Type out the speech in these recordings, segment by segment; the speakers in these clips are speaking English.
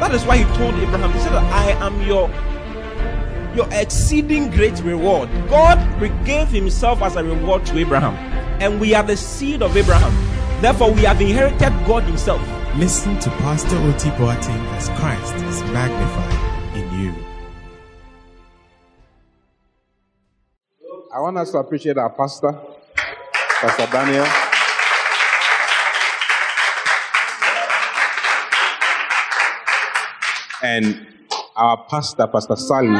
that is why He told Abraham, He said, I am your your exceeding great reward. God gave Himself as a reward to Abraham, and we are the seed of Abraham. Therefore, we have inherited God Himself. Listen to Pastor Oti Boateng as Christ is magnified in you. I want us to appreciate our pastor, Pastor Daniel. And our pastor, Pastor Sally.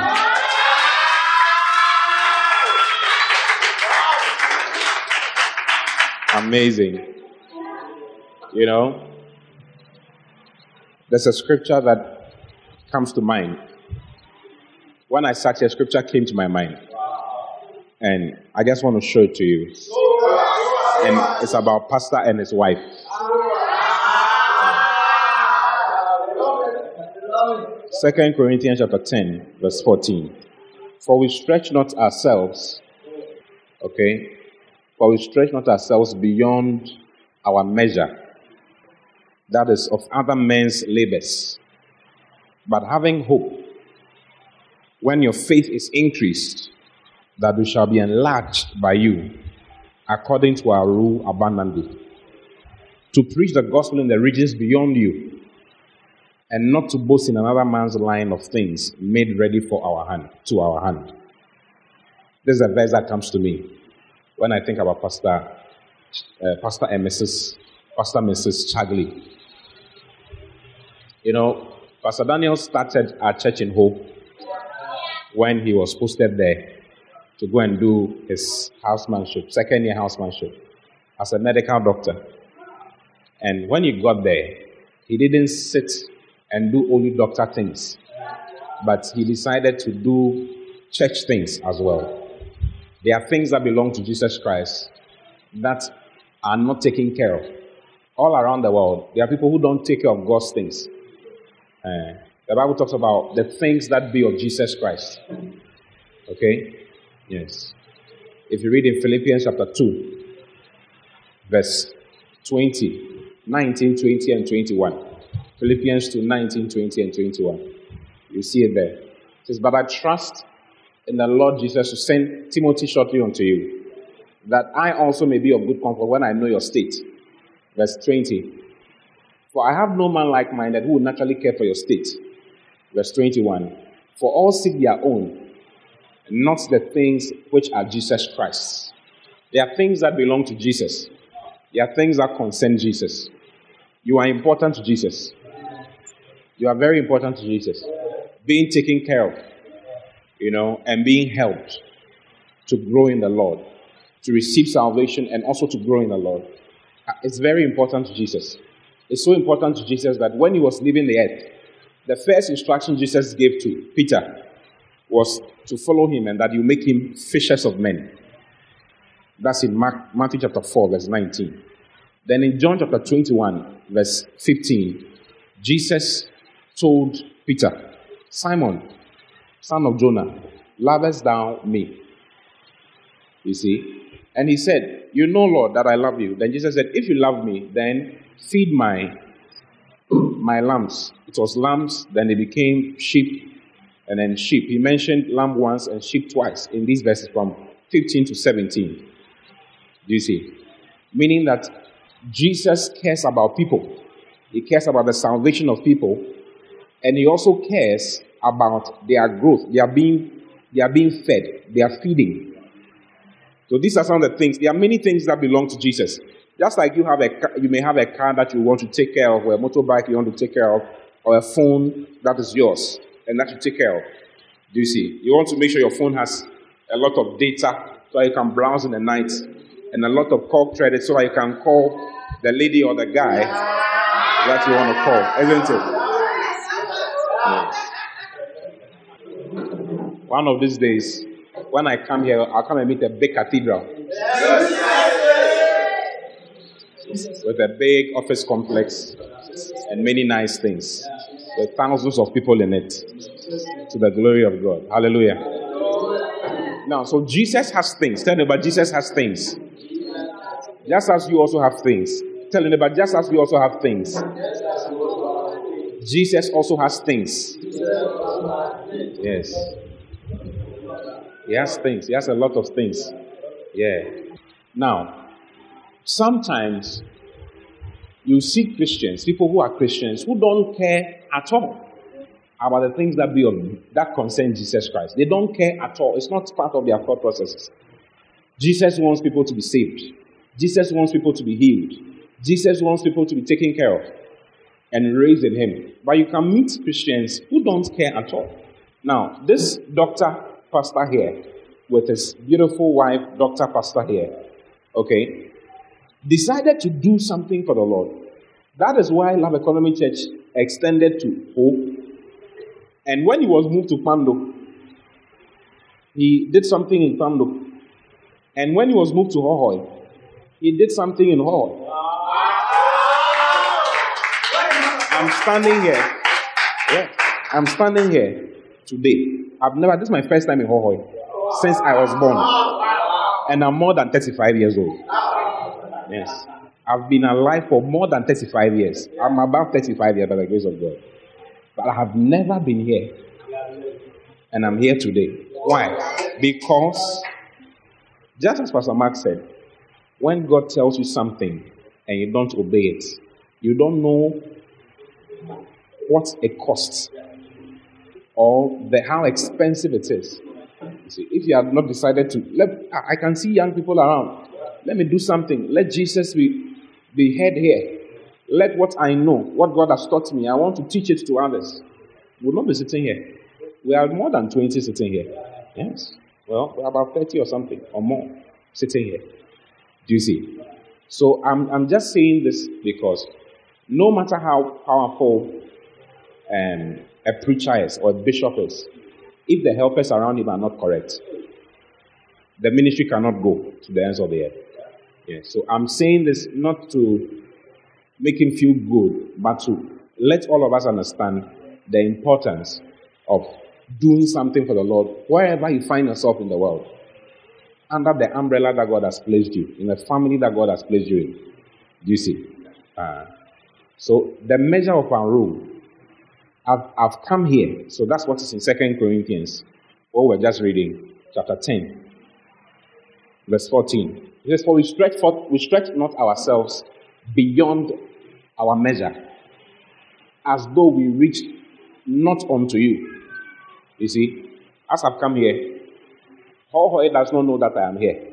Amazing. You know, there's a scripture that comes to mind. When I sat here, scripture came to my mind. And I just want to show it to you. And it's about pastor and his wife. Second Corinthians chapter 10, verse 14. For we stretch not ourselves, okay, for we stretch not ourselves beyond our measure, that is, of other men's labors. But having hope, when your faith is increased, that we shall be enlarged by you, according to our rule abundantly, to preach the gospel in the regions beyond you, and not to boast in another man's line of things made ready for our hand, to our hand. This is a verse that comes to me when I think about Pastor, uh, Pastor and Mrs. Pastor Mrs. Chagley. You know, Pastor Daniel started our church in Hope when he was posted there to go and do his housemanship, second year housemanship, as a medical doctor. And when he got there, he didn't sit and do only doctor things, but he decided to do church things as well. There are things that belong to Jesus Christ that are not taken care of. All around the world, there are people who don't take care of God's things. Uh, the Bible talks about the things that be of Jesus Christ. Okay? Yes. If you read in Philippians chapter 2, verse 20, 19, 20, and 21. Philippians 2, 19, 20, and 21. You see it there. It says, But I trust in the Lord Jesus to send Timothy shortly unto you, that I also may be of good comfort when I know your state. Verse 20. For I have no man like minded who would naturally care for your state. Verse 21. For all seek their own, not the things which are Jesus Christ. There are things that belong to Jesus. There are things that concern Jesus. You are important to Jesus. You are very important to Jesus. Being taken care of, you know, and being helped to grow in the Lord, to receive salvation and also to grow in the Lord. Uh, it's very important to Jesus. It's so important to Jesus that when he was leaving the earth, the first instruction Jesus gave to Peter was to follow him and that you make him fishers of men. That's in Mark, Matthew chapter 4, verse 19. Then in John chapter 21, verse 15, Jesus told Peter, Simon, son of Jonah, lovest thou me? You see? And he said, You know, Lord, that I love you. Then Jesus said, If you love me, then feed my my lambs. It was lambs, then they became sheep, and then sheep. He mentioned lamb once and sheep twice in these verses from 15 to 17. Do you see? Meaning that Jesus cares about people. He cares about the salvation of people, and he also cares about their growth. They are being they are being fed. They are feeding. So these are some of the things. There are many things that belong to Jesus. Just like you have a you may have a car that you want to take care of, or a motorbike you want to take care of, or a phone that is yours and that you take care of. Do you see? You want to make sure your phone has a lot of data so you can browse in the night, and a lot of call credit so you can call the lady or the guy that you want to call, isn't it? Yes. One of these days, when I come here, I'll come and meet a big cathedral. With a big office complex and many nice things. With thousands of people in it. To the glory of God. Hallelujah. Now, so Jesus has things. Tell me about Jesus has things. Just as you also have things. Tell me about just as we also have things. Jesus also has things. Yes. He has things. He has a lot of things. Yeah. Now, sometimes you see Christians, people who are Christians, who don't care at all about the things that be of that concern Jesus Christ. They don't care at all. It's not part of their thought processes. Jesus wants people to be saved. Jesus wants people to be healed. Jesus wants people to be taken care of and raised in Him. But you can meet Christians who don't care at all. Now, this doctor pastor here, with his beautiful wife, Dr. Pastor here, okay, decided to do something for the Lord. That is why Love Economy Church extended to Hope. And when he was moved to Pando, he did something in Pando. And when he was moved to Hohoe, he did something in Hohoe. I'm standing here. Yeah, I'm standing here today. I've never, this is my first time in Hohoe since I was born. And I'm more than 35 years old. Yes. I've been alive for more than 35 years. I'm about 35 years by the grace of God. But I have never been here. And I'm here today. Why? Because, just as Pastor Mark said, when God tells you something and you don't obey it, you don't know what it costs or the, how expensive it is. You see, if you have not decided to, let, I can see young people around. Let me do something. Let Jesus be, be head here. Let what I know, what God has taught me, I want to teach it to others. We'll not be sitting here. We are more than 20 sitting here. Yes. Well, we're about 30 or something or more sitting here. Do you see? So I'm, I'm just saying this because no matter how powerful um, a preacher is or a bishop is, if the helpers around him are not correct, the ministry cannot go to the ends of the earth. Yeah, so I'm saying this not to make him feel good, but to let all of us understand the importance of doing something for the Lord wherever you find yourself in the world, under the umbrella that God has placed you, in the family that God has placed you in. Do you see? Uh, so the measure of our rule I've, I've come here. So that's what is in Second Corinthians, what we're just reading, chapter 10, verse 14. It says, For we stretch, forth, we stretch not ourselves beyond our measure, as though we reached not unto you. You see, as I've come here, Hohoe does not know that I am here.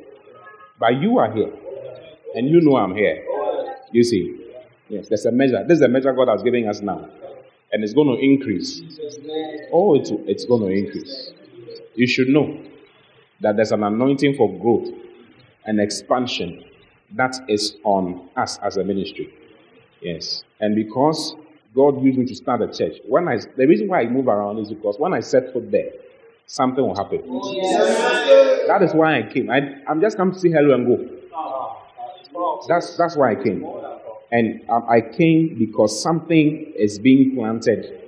But you are here. And you know I'm here. You see. Yes, there's a measure. This is the measure God has given us now and it's going to increase. Oh, it's, it's going to increase. You should know that there's an anointing for growth and expansion that is on us as a ministry. Yes. And because God used me to start a church, when I the reason why I move around is because when I set foot there, something will happen. Yes. That is why I came. I, I'm just come to see hello and go. That's that's why I came. And I came because something is being planted.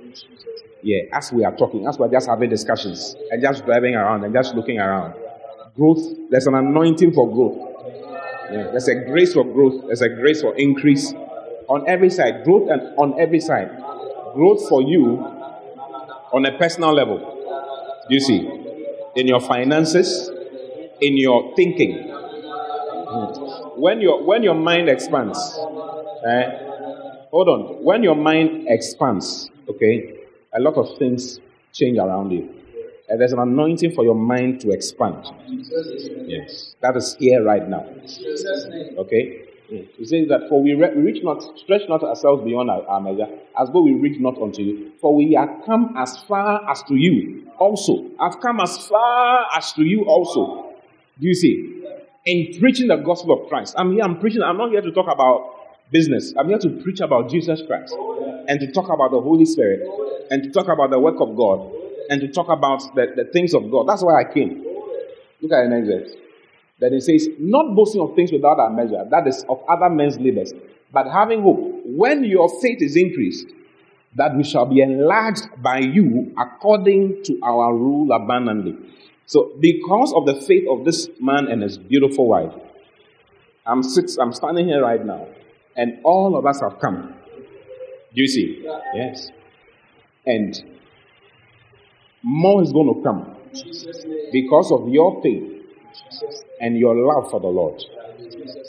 Yeah, as we are talking, as we're just having discussions and just driving around and just looking around. Growth, there's an anointing for growth. Yeah, there's a grace for growth, there's a grace for increase on every side. Growth and on every side. Growth for you on a personal level. You see? In your finances, in your thinking. Hmm. When your when your mind expands, Eh? Hold on. When your mind expands, okay, a lot of things change around you. And there's an anointing for your mind to expand. Yes. That is here right now. Okay? He says that for we, re- we reach not, stretch not ourselves beyond our, our, measure, as though we reach not unto you. For we have come as far as to you also. I've come as far as to you also. Do you see? In preaching the gospel of Christ. I'm here, I'm preaching, I'm not here to talk about business. I'm here to preach about Jesus Christ and to talk about the Holy Spirit and to talk about the work of God and to talk about the, the things of God. That's why I came. Look at the next verse. Then it says, Not boasting of things without a measure, that is of other men's labors, but having hope, when your faith is increased, that we shall be enlarged by you according to our rule abundantly. So, because of the faith of this man and his beautiful wife, I'm, six, I'm standing here right now, and all of us have come. Do you see? Yes. And more is going to come because of your faith and your love for the Lord.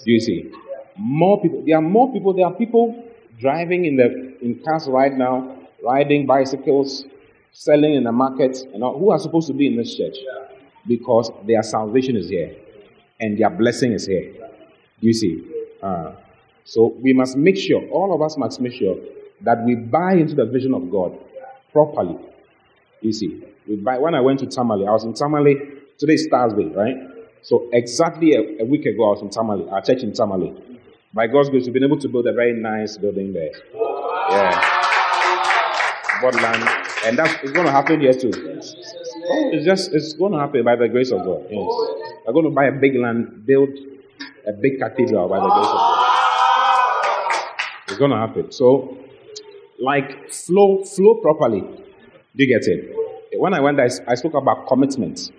Do you see? More people. There are more people. There are people driving in the in cars right now, riding bicycles, selling in the market, and all, who are supposed to be in this church because their salvation is here and their blessing is here. Do you see? Uh, so we must make sure, all of us must make sure that we buy into the vision of God properly. You see, we buy, when I went to Tamale, I was in Tamale, today Thursday, right? So exactly a, a week ago, I was in Tamale, our church in Tamale. By God's grace, we've been able to build a very nice building there. Yeah. Land. And that's it's going to happen here too. Oh, it's just, it's going to happen by the grace of God. Yes. We're going to buy a big land, build a big cathedral by the grace of God. Going to happen. So, like, flow, flow properly. Do you get it? When I went, I, I spoke about commitment,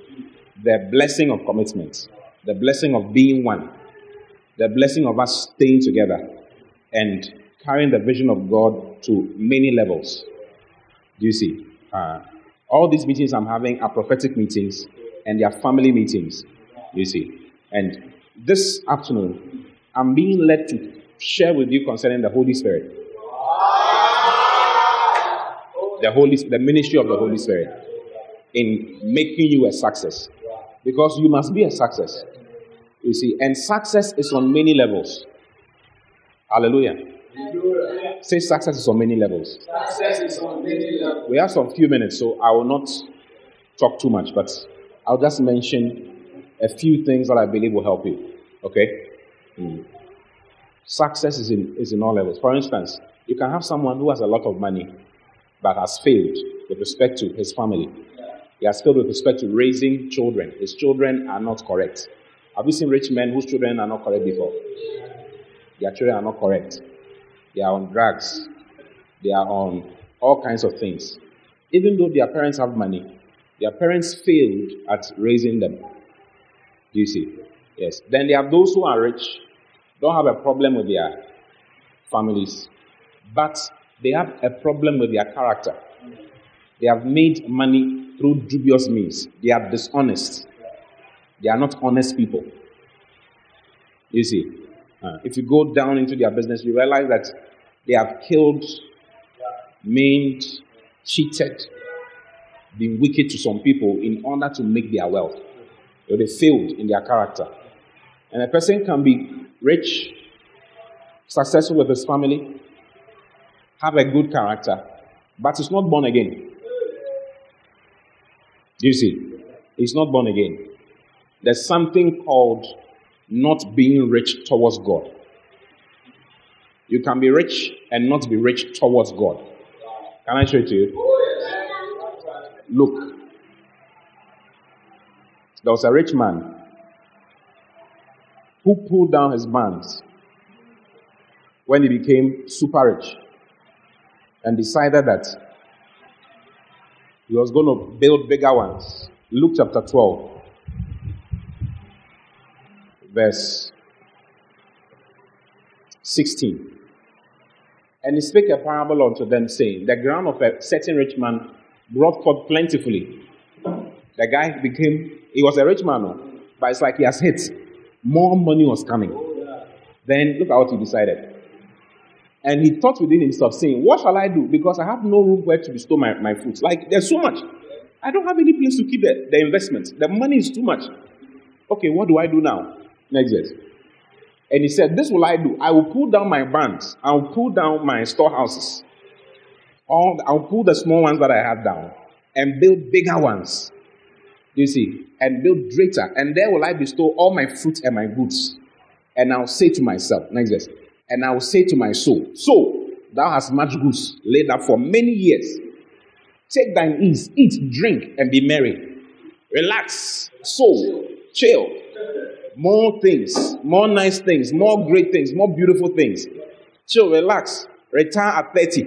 the blessing of commitment, the blessing of being one the blessing of us staying together and carrying the vision of God to many levels. Do you see? Uh, all these meetings I'm having are prophetic meetings and they are family meetings. You see? And this afternoon, I'm being led to share with you concerning the Holy Spirit. The Holy, the ministry of the Holy Spirit in making you a success, because you must be a success. You see, and success is on many levels. Hallelujah. Say success is on many levels. Success is on many levels. We have some few minutes, so I will not talk too much, but I'll just mention a few things that I believe will help you. Okay? Mm. Success is in, is in all levels. For instance, you can have someone who has a lot of money but has failed with respect to his family. He has failed with respect to raising children. His children are not correct. Have you seen rich men whose children are not correct before? Their children are not correct. They are on drugs. They are on all kinds of things. Even though their parents have money, their parents failed at raising them. Do you see? Yes. Then there are those who are rich, don't have a problem with their families, but they have a problem with their character. They have made money through dubious means. They are dishonest. They are not honest people. You see, uh, if you go down into their business, you realize that they have killed, maimed, cheated, been wicked to some people in order to make their wealth. So they failed in their character. And a person can be rich, successful with his family, have a good character, but he's not born again. Do you see? He's not born again. There's something called not being rich towards God. You can be rich and not be rich towards God. Can I show it to you? Look. There was a rich man who pulled down his bands when he became super rich and decided that he was going to build bigger ones. Luke chapter 12 verse 16. And he spake a parable unto them, saying, The ground of a certain rich man brought forth plentifully. The guy became, he was a rich man, oh, but it's like he has hit. More money was coming. Then look at what he decided. And he thought within himself, saying, What shall I do? Because I have no room where to bestow my, my fruits. Like, there's so much. I don't have any place to keep the, the investment. The money is too much. Okay, what do I do now? Next verse. And he said, This will I do. I will pull down my barns. I will pull down my storehouses. All, I'll pull the small ones that I have down and build bigger ones. You see, and build greater. And there will I bestow all my fruit and my goods. And I'll say to myself, next verse, and I will say to my soul, So thou hast much goods laid up for many years. Take thine ease, eat, drink, and be merry. Relax, soul, chill. More things, more nice things, more great things, more beautiful things. Chill, relax. Retire at 30.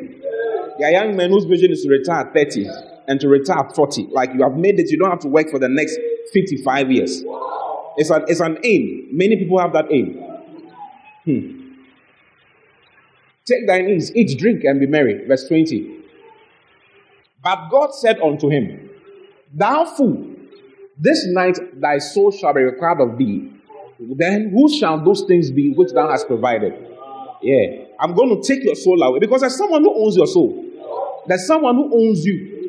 There are young men whose vision is to retire at 30 and to retire at 40. Like you have made it, you don't have to work for the next 55 years. It's an, it's an aim. Many people have that aim. Hmm. Take thine ease, eat, drink, and be merry. Verse 20. But God said unto him, Thou fool, this night thy soul shall be required of thee. Then who shall those things be which thou hast provided? Yeah. I'm going to take your soul away because there's someone who owns your soul. There's someone who owns you.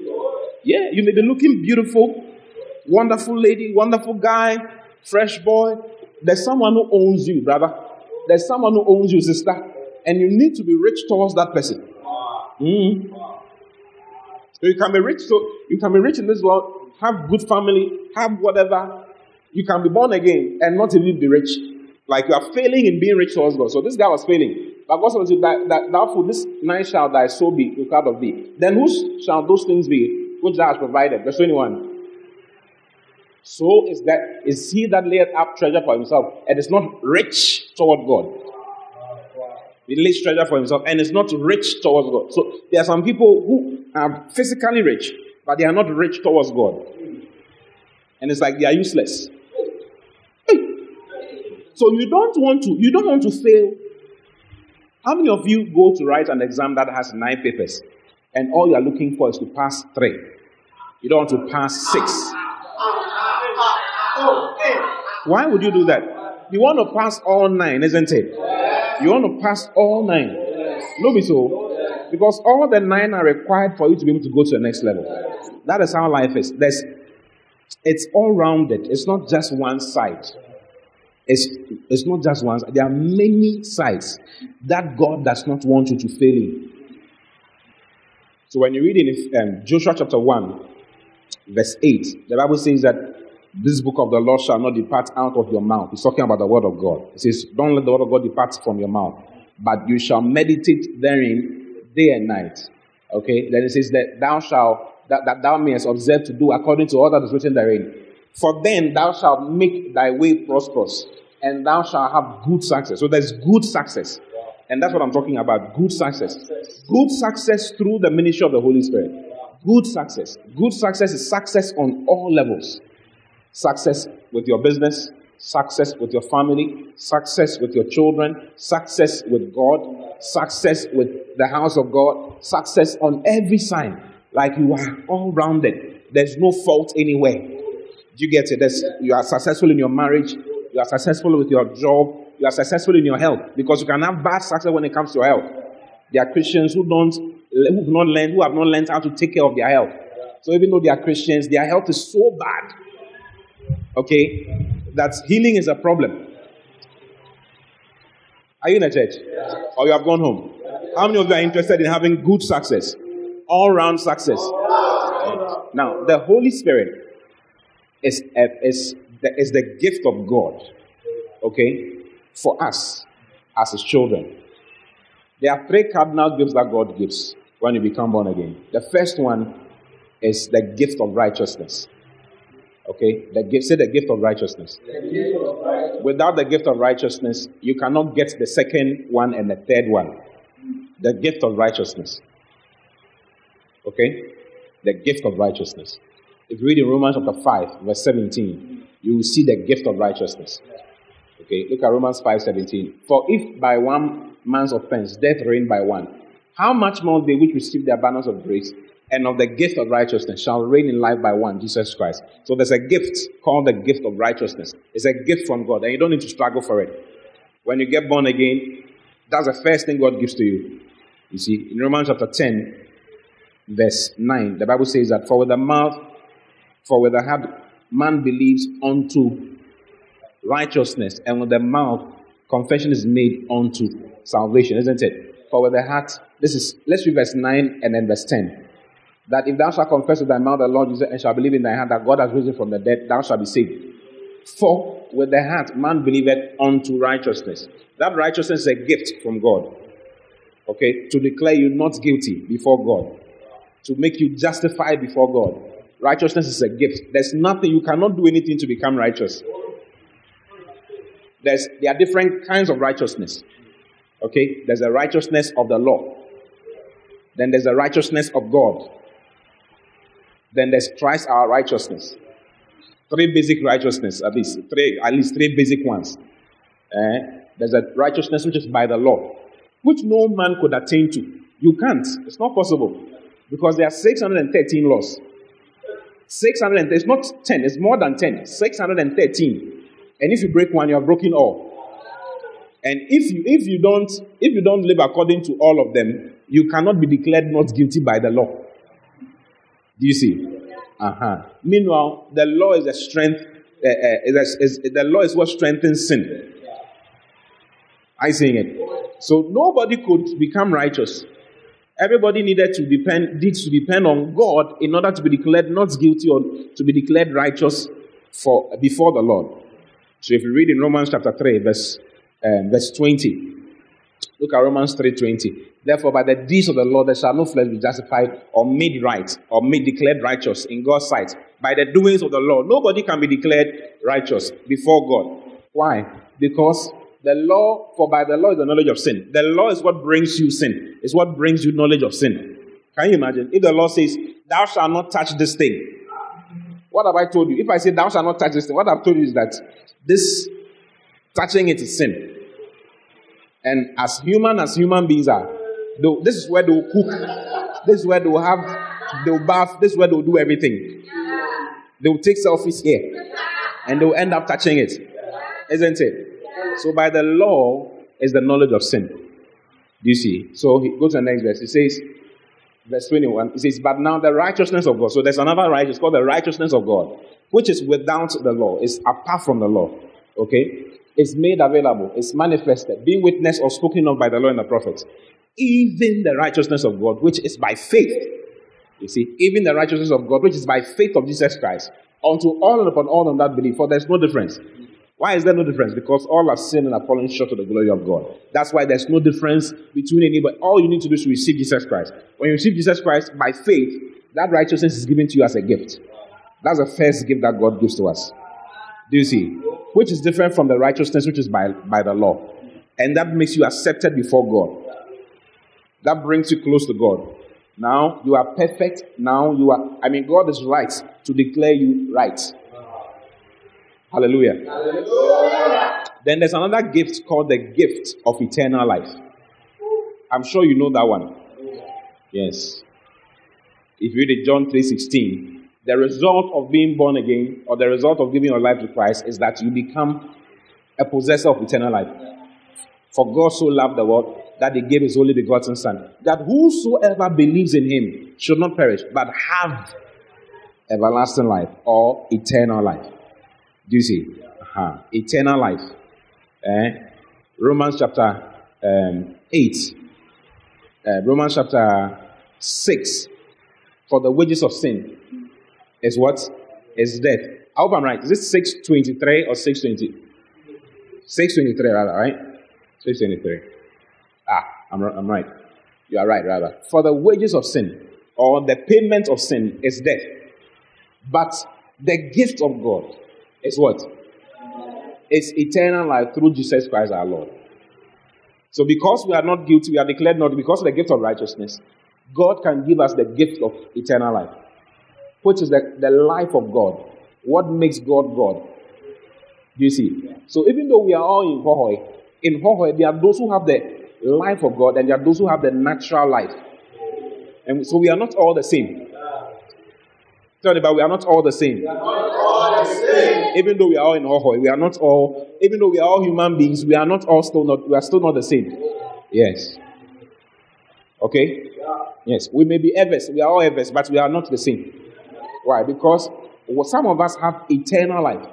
Yeah, you may be looking beautiful, wonderful lady, wonderful guy, fresh boy. There's someone who owns you, brother. There's someone who owns you, sister. And you need to be rich towards that person. Mm. So you can be rich, so you can be rich in this world, have good family, have whatever. You can be born again and not even be rich. Like you are failing in being rich towards God. So this guy was failing. But God said, that, that, thou for this night shall thy soul be required of thee. Then whose shall those things be which thou hast provided? Verse 21. So is that is he that layeth up treasure for himself and is not rich toward God. He lays treasure for himself and is not rich towards God. So there are some people who are physically rich, but they are not rich towards God. And it's like they are useless. So you don't want to, you don't want to fail. How many of you go to write an exam that has nine papers and all you are looking for is to pass three? You don't want to pass six. Why would you do that? You want to pass all nine, isn't it? You want to pass all nine. No, be so. Because all the nine are required for you to be able to go to the next level. That is how life is. There's, it's all rounded. It's not just one side. It's, it's not just one. There are many sides that God does not want you to fail in. So when you read in um, Joshua chapter 1, verse 8, the Bible says that this book of the law shall not depart out of your mouth. It's talking about the word of God. It says, Don't let the word of God depart from your mouth, but you shall meditate therein day and night. Okay? Then it says that thou shalt, that, that thou mayest observe to do according to all that is written therein. For then thou shalt make thy way prosperous, and thou shalt have good success. So there's good success. And that's what I'm talking about good success. Good success through the ministry of the Holy Spirit. Good success. Good success is success on all levels success with your business, success with your family, success with your children, success with God, success with the house of God, success on every side. Like you are all rounded. There's no fault anywhere. Do you get it? There's, you are successful in your marriage, you are successful with your job, you are successful in your health. Because you can have bad success when it comes to your health. There are Christians who don't who have not learned, who have not learned how to take care of their health. So even though they are Christians, their health is so bad okay, that healing is a problem. Are you in a church? Or you have gone home? How many of you are interested in having good success? All round success. Now, the Holy Spirit is, is, the, is the gift of God, okay, for us as His children. There are three cardinal gifts that God gives when you become born again. The first one is the gift of righteousness. Okay, the gift, say the gift of righteousness. Gift of righteousness. Without the gift of righteousness, you cannot get the second one and the third one. The gift of righteousness. Okay, the gift of righteousness. If you read in Romans chapter 5, verse 17, you will see the gift of righteousness. Okay, look at Romans 5:17. For if by one man's offense death reigned by one, how much more they which receive the abundance of grace and of the gift of righteousness shall reign in life by one, Jesus Christ. So there's a gift called the gift of righteousness. It's a gift from God, and you don't need to struggle for it. When you get born again, that's the first thing God gives to you. You see, in Romans chapter 10, verse 9, the Bible says that for with the mouth, for with the heart, man believes unto righteousness, and with the mouth, confession is made unto salvation, isn't it? For with the heart, this is, let's read verse 9 and then verse 10 that if thou shalt confess with thy mouth the Lord Jesus and shalt believe in thy heart that God has risen from the dead, thou shalt be saved. For with the heart man believeth unto righteousness. That righteousness is a gift from God. Okay, to declare you not guilty before God. to make you justified before God. Righteousness is a gift. There's nothing, you cannot do anything to become righteous. There's, there are different kinds of righteousness. Okay? There's a righteousness of the law. Then there's a righteousness of God. Then there's Christ our righteousness. Three basic righteousness, at least three, at least three basic ones. Eh? There's a righteousness which is by the law, which no man could attain to. You can't. It's not possible. Because there are 613 laws. 600, it's not 10, it's more than 10. 613. And if you break one, you have broken all. And if you if you don't if you don't live according to all of them, you cannot be declared not guilty by the law. Do you see? Uh-huh. Meanwhile, the law is a strength. Uh, uh, is, is, the law is what strengthens sin. I saying it. So nobody could become righteous. Everybody needed to depend needs to depend on God in order to be declared not guilty or to be declared righteous for before the Lord. So if you read in Romans chapter 3, verse um, verse 20. Look at Romans 3:20. Therefore, by the deeds of the law, there shall no flesh be justified or made right or made declared righteous in God's sight. By the doings of the law, nobody can be declared righteous before God. Why? Because the law, for by the law is the knowledge of sin. The law is what brings you sin. It's what brings you knowledge of sin. Can you imagine? If the law says, Thou shalt not touch this thing. What have I told you? If I say, Thou shalt not touch this thing, what I've told you is that this touching it is sin. And as human as human beings are, this is where they'll cook. This is where they'll have, they'll bath. This is where they'll do everything. They'll take selfies here. And they'll end up touching it. Isn't it? So by the law is the knowledge of sin. Do you see? So he goes to the next verse. He says, verse 21, it says, But now the righteousness of God. So there's another righteousness called the righteousness of God, which is without the law, is apart from the law. Okay? It's made available, it's manifested, being witnessed or spoken of by the law and the prophets. Even the righteousness of God, which is by faith. You see, even the righteousness of God, which is by faith of Jesus Christ, unto all and upon all them that believe, for there's no difference. Why is there no difference? Because all have sinned and are fallen short of the glory of God. That's why there's no difference between anybody. All you need to do is to receive Jesus Christ. When you receive Jesus Christ by faith, that righteousness is given to you as a gift. That's the first gift that God gives to us. Do you see? Which is different from the righteousness which is by, by the law. And that makes you accepted before God. That brings you close to God. Now you are perfect. Now you are, I mean, God is right to declare you right. Hallelujah. Hallelujah. Then there's another gift called the gift of eternal life. I'm sure you know that one. Yes. If you read John 3:16, the result of being born again or the result of giving your life to Christ is that you become a possessor of eternal life. For God so loved the world that he gave his only begotten Son, that whosoever believes in him should not perish, but have everlasting life or eternal life. Do you see? Uh-huh. Eternal life. Eh? Romans chapter um, 8, uh, Romans chapter 6. For the wages of sin is what? Is death. I hope I'm right. Is it 623 or 620? 623 rather, right? 623. Ah, I'm, I'm right. You are right, rather. For the wages of sin, or the payment of sin, is death. But the gift of God is what? It's eternal life through Jesus Christ our Lord. So because we are not guilty, we are declared not because of the gift of righteousness, God can give us the gift of eternal life which is the, the life of God. What makes God God? Do you see? So even though we are all in Hohoe, in Hohoe, there are those who have the life of God and there are those who have the natural life. And so we are not all the same. Tell about we are not all the same. Even though we are all in Hohoe, we are not all, even though we are all human beings, we are not all still not, we are still not the same. Yes. Okay? Yes. We may be Ewes, we are all Ewes, but we are not the same. Why? Because some of us have eternal life.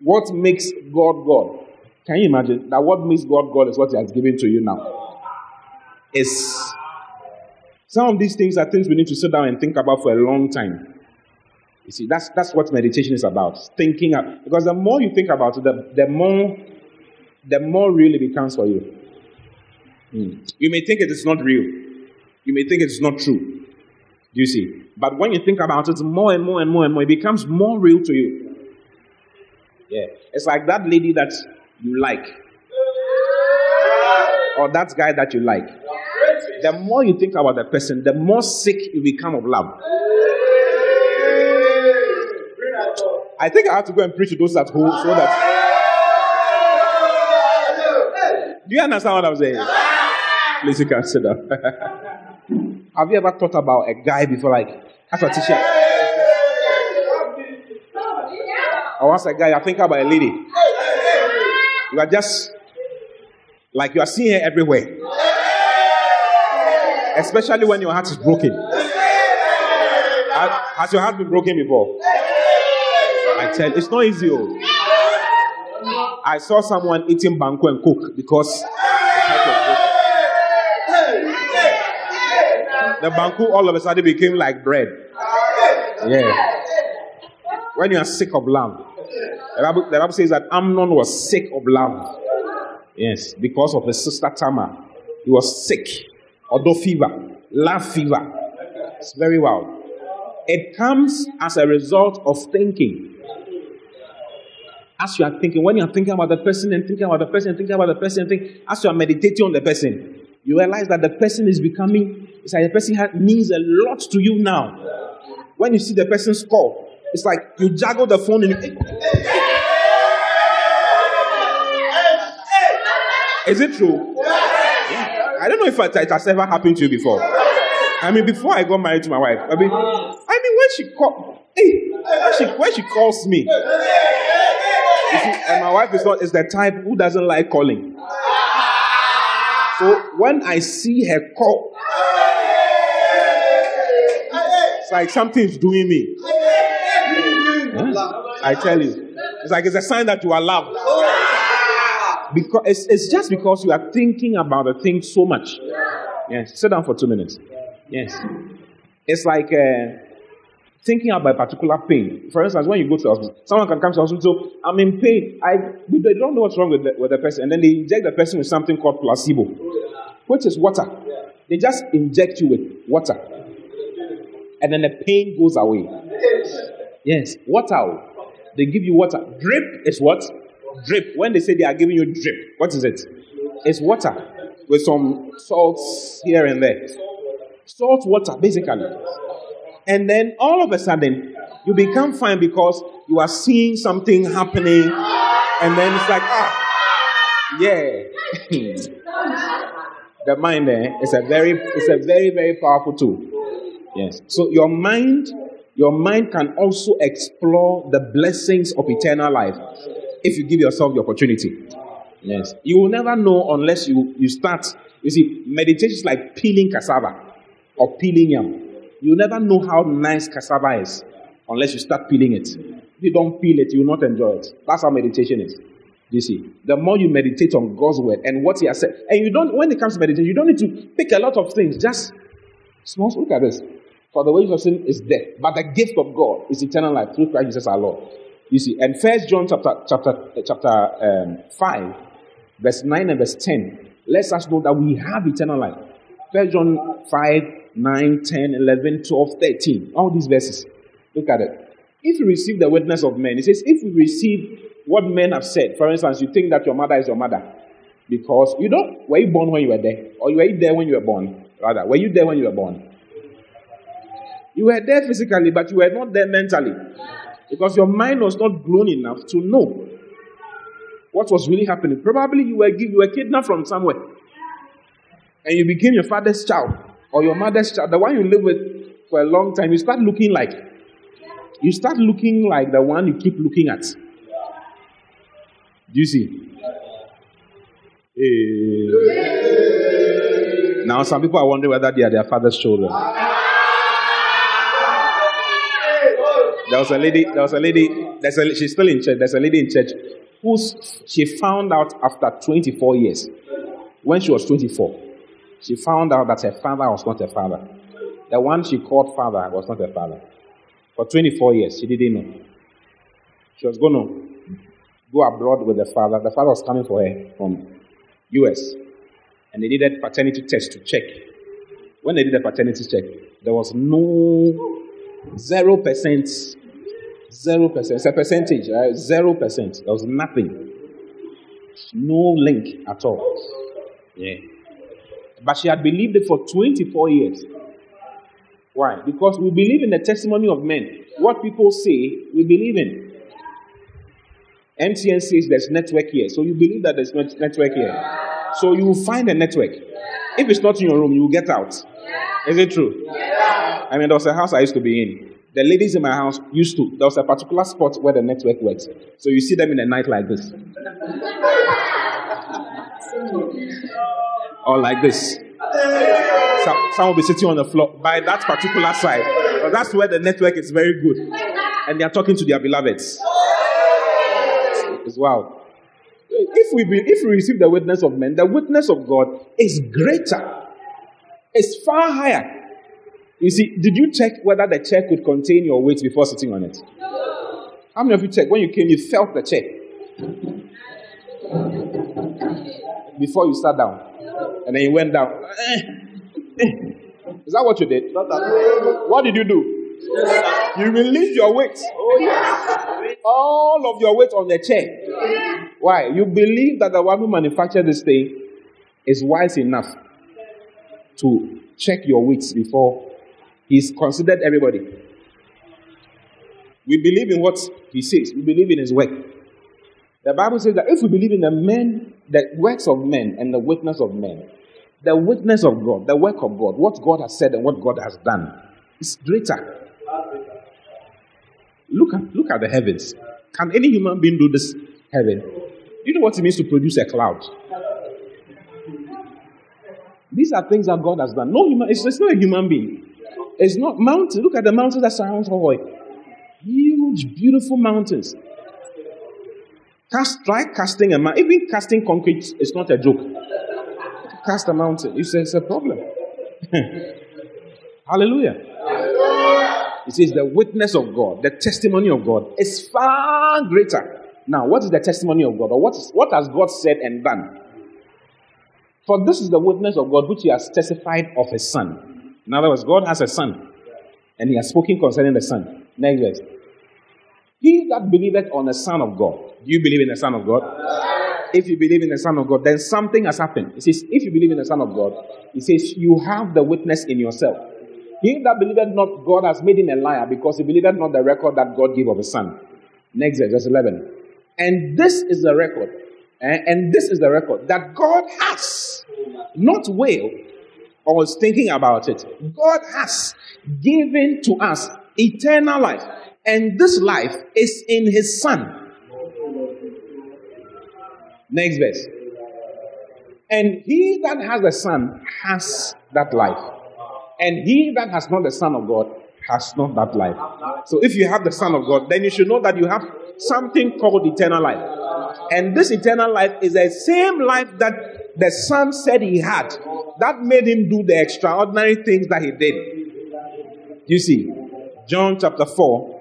What makes God God? Can you imagine that what makes God God is what He has given to you now? Is some of these things are things we need to sit down and think about for a long time. You see, that's that's what meditation is about. Thinking up because the more you think about it, the, the more the more real it becomes for you. Hmm. You may think it is not real. You may think it is not true. Do you see? But when you think about it more and more and more and more, it becomes more real to you. Yeah. It's like that lady that you like, or that guy that you like. The more you think about the person, the more sick you become of love. I think I have to go and preach to those at home so that. Do you understand what I'm saying? Please, you can sit down. have you ever thought about a guy before, like, as a teacher? Or once a guy, I think about a lady. You are just like you are seeing her everywhere. Especially when your heart is broken. Has your heart been broken before? Tell it's not easy. Oh. I saw someone eating banku and coke because the banku all of a sudden became like bread. Yeah. When you are sick of love, the Bible, the Bible says that Amnon was sick of love. Yes, because of his sister Tamar. He was sick. Although fever, love fever. It's very wild. It comes as a result of thinking as you are thinking, when you are thinking about the person and thinking about the person and thinking about the person and think, as you are meditating on the person, you realize that the person is becoming, it's like the person has, means a lot to you now. When you see the person's call, it's like you juggle the phone and Is it true? Yeah. I don't know if it has ever happened to you before. I mean, before I got married to my wife, I mean, I mean when she call, hey, when she, when she calls me, see, and my wife is not is the type who doesn't like calling. So when I see her call, it's like something's doing me. I tell you, it's like it's a sign that you are loved. Because it's, it's just because you are thinking about the thing so much. Yes, sit down for two minutes. Yes, it's like. Uh, thinking about a particular pain. For instance, when you go to hospital, someone can come to hospital, so I'm in pain. I they don't know what's wrong with the, with the person, and then they inject the person with something called placebo, which is water. They just inject you with water, and then the pain goes away. Yes, water. They give you water. Drip is what? Drip. When they say they are giving you drip, what is it? It's water with some salts here and there. Salt water, basically. And then all of a sudden, you become fine because you are seeing something happening. And then it's like, ah, yeah. the mind eh, is a very, it's a very, very powerful tool. Yes. So your mind, your mind can also explore the blessings of eternal life if you give yourself the opportunity. Yes. You will never know unless you, you start. You see, meditation is like peeling cassava or peeling yam. You never know how nice cassava is unless you start peeling it. If you don't peel it, you will not enjoy it. That's how meditation is. You see, the more you meditate on God's word and what He has said, and you don't, when it comes to meditation, you don't need to pick a lot of things. Just small. Look at this. For the wages of sin is death, but the gift of God is eternal life through Christ Jesus our Lord. You see, and First John chapter chapter chapter um, five, verse nine and verse ten lets us know that we have eternal life. First John five 9, 10, 11, 12, 13. All these verses. Look at it. If you receive the witness of men, it says, if you receive what men have said, for instance, you think that your mother is your mother because you don't, were you born when you were there? Or were you there when you were born? Rather, were you there when you were born? You were there physically, but you were not there mentally because your mind was not grown enough to know what was really happening. Probably you were, you were kidnapped from somewhere and you became your father's child or your mother's child, the one you live with for a long time, you start looking like, you start looking like the one you keep looking at. Do you see? Hey. Now, some people are wondering whether they are their father's children. There was a lady, there was a lady, there's a, she's still in church, there's a lady in church who she found out after 24 years when she was 24 she found out that her father was not her father. The one she called father was not her father. For 24 years, she didn't know. She was going to go abroad with the father. The father was coming for her from US. And they did a paternity test to check. When they did a paternity check, There was no zero percent, zero percent. It's a percentage, right? Zero percent. There was nothing. No link at all. Yeah. But she had believed it for 24 years. Why? Because we believe in the testimony of men. What people say, we believe in. MTN says there's network here. So you believe that there's network here. So you will find a network. If it's not in your room, you will get out. Is it true? I mean, there was a house I used to be in. The ladies in my house used to, there was a particular spot where the network works. So you see them in the night like this. Or like this. Some, some will be sitting on the floor by that particular side. But that's where the network is very good. And they are talking to their beloveds. It's wow. If we, be, if we receive the witness of men, the witness of God is greater, it's far higher. You see, did you check whether the chair could contain your weight before sitting on it? How many of you checked? When you came, you felt the chair before you sat down, and then he went down. Eh. Eh. Is that what you did? What did you do? You released your weight. All of your weight on the chair. Why? You believe that the one who manufactured this thing is wise enough to check your weights before he's considered everybody. We believe in what he says, we believe in his work. The Bible says that if we believe in the men, the works of men and the witness of men, the witness of God, the work of God, what God has said and what God has done is greater. Look at, look at the heavens. Can any human being do this heaven? Do you know what it means to produce a cloud? These are things that God has done. No human, it's, it's not a human being. It's not mountains. Look at the mountains that surround Hohoe. Huge, beautiful mountains. Cast, try casting a mountain. Even casting concrete is not a joke. Cast a mountain. Say it's a problem. Hallelujah. It says the witness of God, the testimony of God is far greater. Now, what is the testimony of God? Or what, is, what has God said and done? For this is the witness of God which he has testified of his son. In other words, God has a son, and he has spoken concerning the son. Next verse. He that believeth on the Son of God. Do you believe in the Son of God? If you believe in the Son of God, then something has happened. It says, if you believe in the Son of God, it says, you have the witness in yourself. He that believeth not God has made him a liar because he believeth not the record that God gave of his son. Next verse, verse 11. And this is the record. Eh, and this is the record that God has, not will, or is thinking about it. God has given to us eternal life. And this life is in his son. Next verse. And he that has the son has that life. And he that has not the Son of God has not that life. So if you have the Son of God, then you should know that you have something called eternal life. And this eternal life is the same life that the Son said he had. That made him do the extraordinary things that he did. You see, John chapter 4,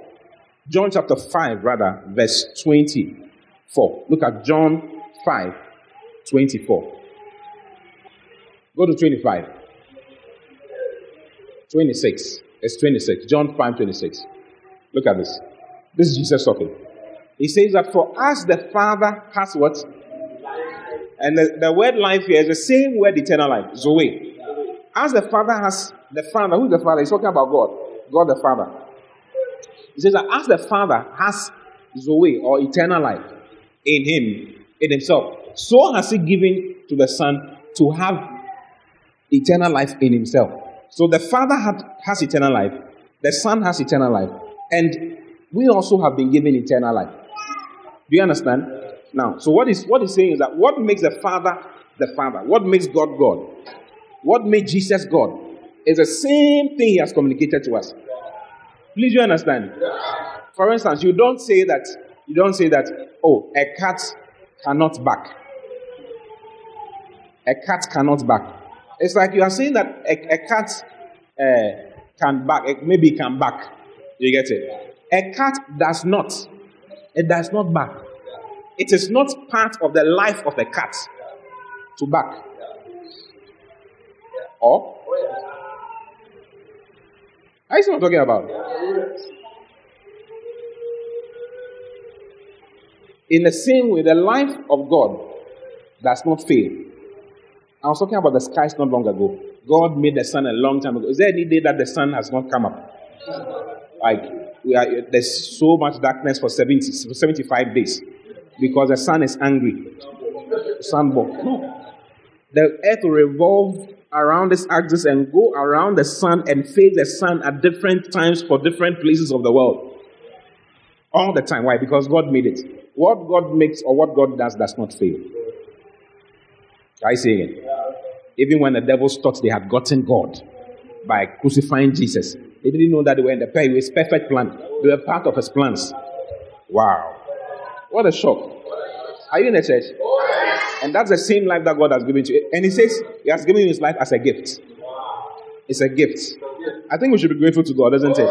John chapter 5, rather, verse 24. Look at John 5, 24. Go to 25. 26. It's 26. John 5 26. Look at this. This is Jesus talking. He says that for us the Father has what? And the, the word life here is the same word eternal life, Zoe. As the Father has, the Father, who's the Father? He's talking about God. God the Father. He says that as the Father has Zoe or eternal life in him, in himself, so has he given to the Son to have eternal life in himself. So the Father had, has eternal life, the Son has eternal life, and we also have been given eternal life. Do you understand? Now, so what is what he's saying is that what makes the Father the Father, what makes God God, what made Jesus God, is the same thing he has communicated to us. Please, you understand? For instance, you don't say that you don't say that, oh, a cat cannot bark. A cat cannot bark. It's like you are saying that a, a cat uh, can bark, maybe can bark. You get it? A cat does not. It does not bark. It is not part of the life of a cat to bark. Or I see what I'm talking about. In the same way, the life of God does not fail. I was talking about the skies not long ago. God made the sun a long time ago. Is there any day that the sun has not come up? Like, are, there's so much darkness for 70, 75 days because the sun is angry. Sunball. No. The earth will revolve around this axis and go around the sun and face the sun at different times for different places of the world. All the time. Why? Because God made it. What God makes or what God does does not fail. I say it. Even when the devils thought they had gotten God by crucifying Jesus, they didn't know that they were in the his perfect plan. They were part of his plans. Wow. What a shock. Are you in the church? And that's the same life that God has given to you. And He says He has given you His life as a gift. It's a gift. I think we should be grateful to God, doesn't it?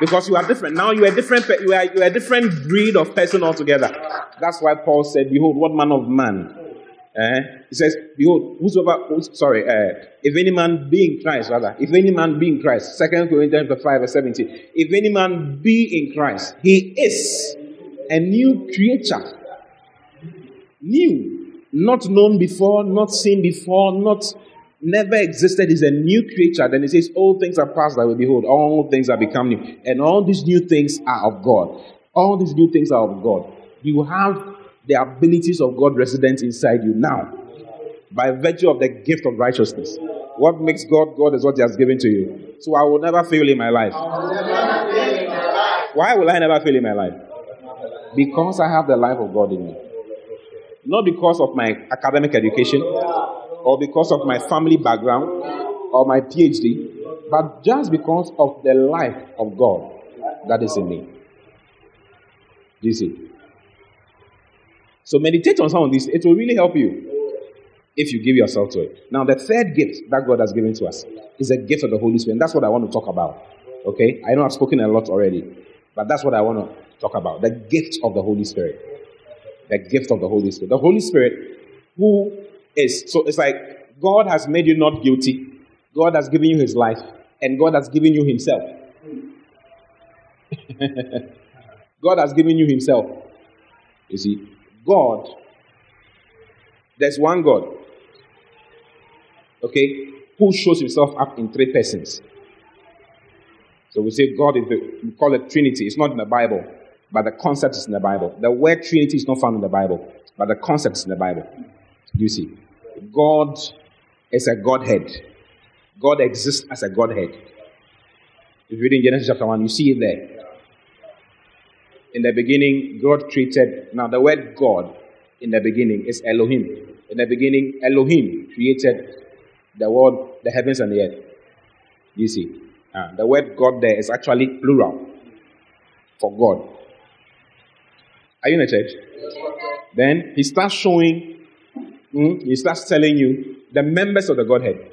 Because you are different. Now you are different. You are, you are a different breed of person altogether. That's why Paul said, "Behold, what man of man." Eh? He says, "Behold, whosoever." Sorry, uh, if any man be in Christ, rather, if any man be in Christ. Second Corinthians five verse seventeen. If any man be in Christ, he is a new creature. New, not known before, not seen before, not never existed is a new creature. Then it says, All things are past away. Behold, all things are become new. And all these new things are of God. All these new things are of God. You have the abilities of God resident inside you now by virtue of the gift of righteousness. What makes God God is what He has given to you. So I will never fail in my life. Why will I never fail in my life? Because I have the life of God in me. Not because of my academic education, or because of my family background or my PhD, but just because of the life of God that is in me. Do you see? So meditate on some of these. It will really help you if you give yourself to it. Now, the third gift that God has given to us is a gift of the Holy Spirit. And that's what I want to talk about. Okay? I know I've spoken a lot already, but that's what I want to talk about. The gift of the Holy Spirit. The gift of the Holy Spirit. The Holy Spirit, who is. So it's like God has made you not guilty, God has given you his life, and God has given you himself. God has given you himself. You see, God, there's one God, okay, who shows himself up in three persons. So we say God is the, we call it Trinity. It's not in the Bible, but the concept is in the Bible. The word Trinity is not found in the Bible, but the concept is in the Bible. You see. God is a Godhead. God exists as a Godhead. If you read in Genesis chapter 1, you see it there. In the beginning, God created. Now, the word God in the beginning is Elohim. In the beginning, Elohim created the world, the heavens and the earth. You see, uh, the word God there is actually plural for God. Are you in a church? Then he starts showing Mm, he starts telling you the members of the Godhead.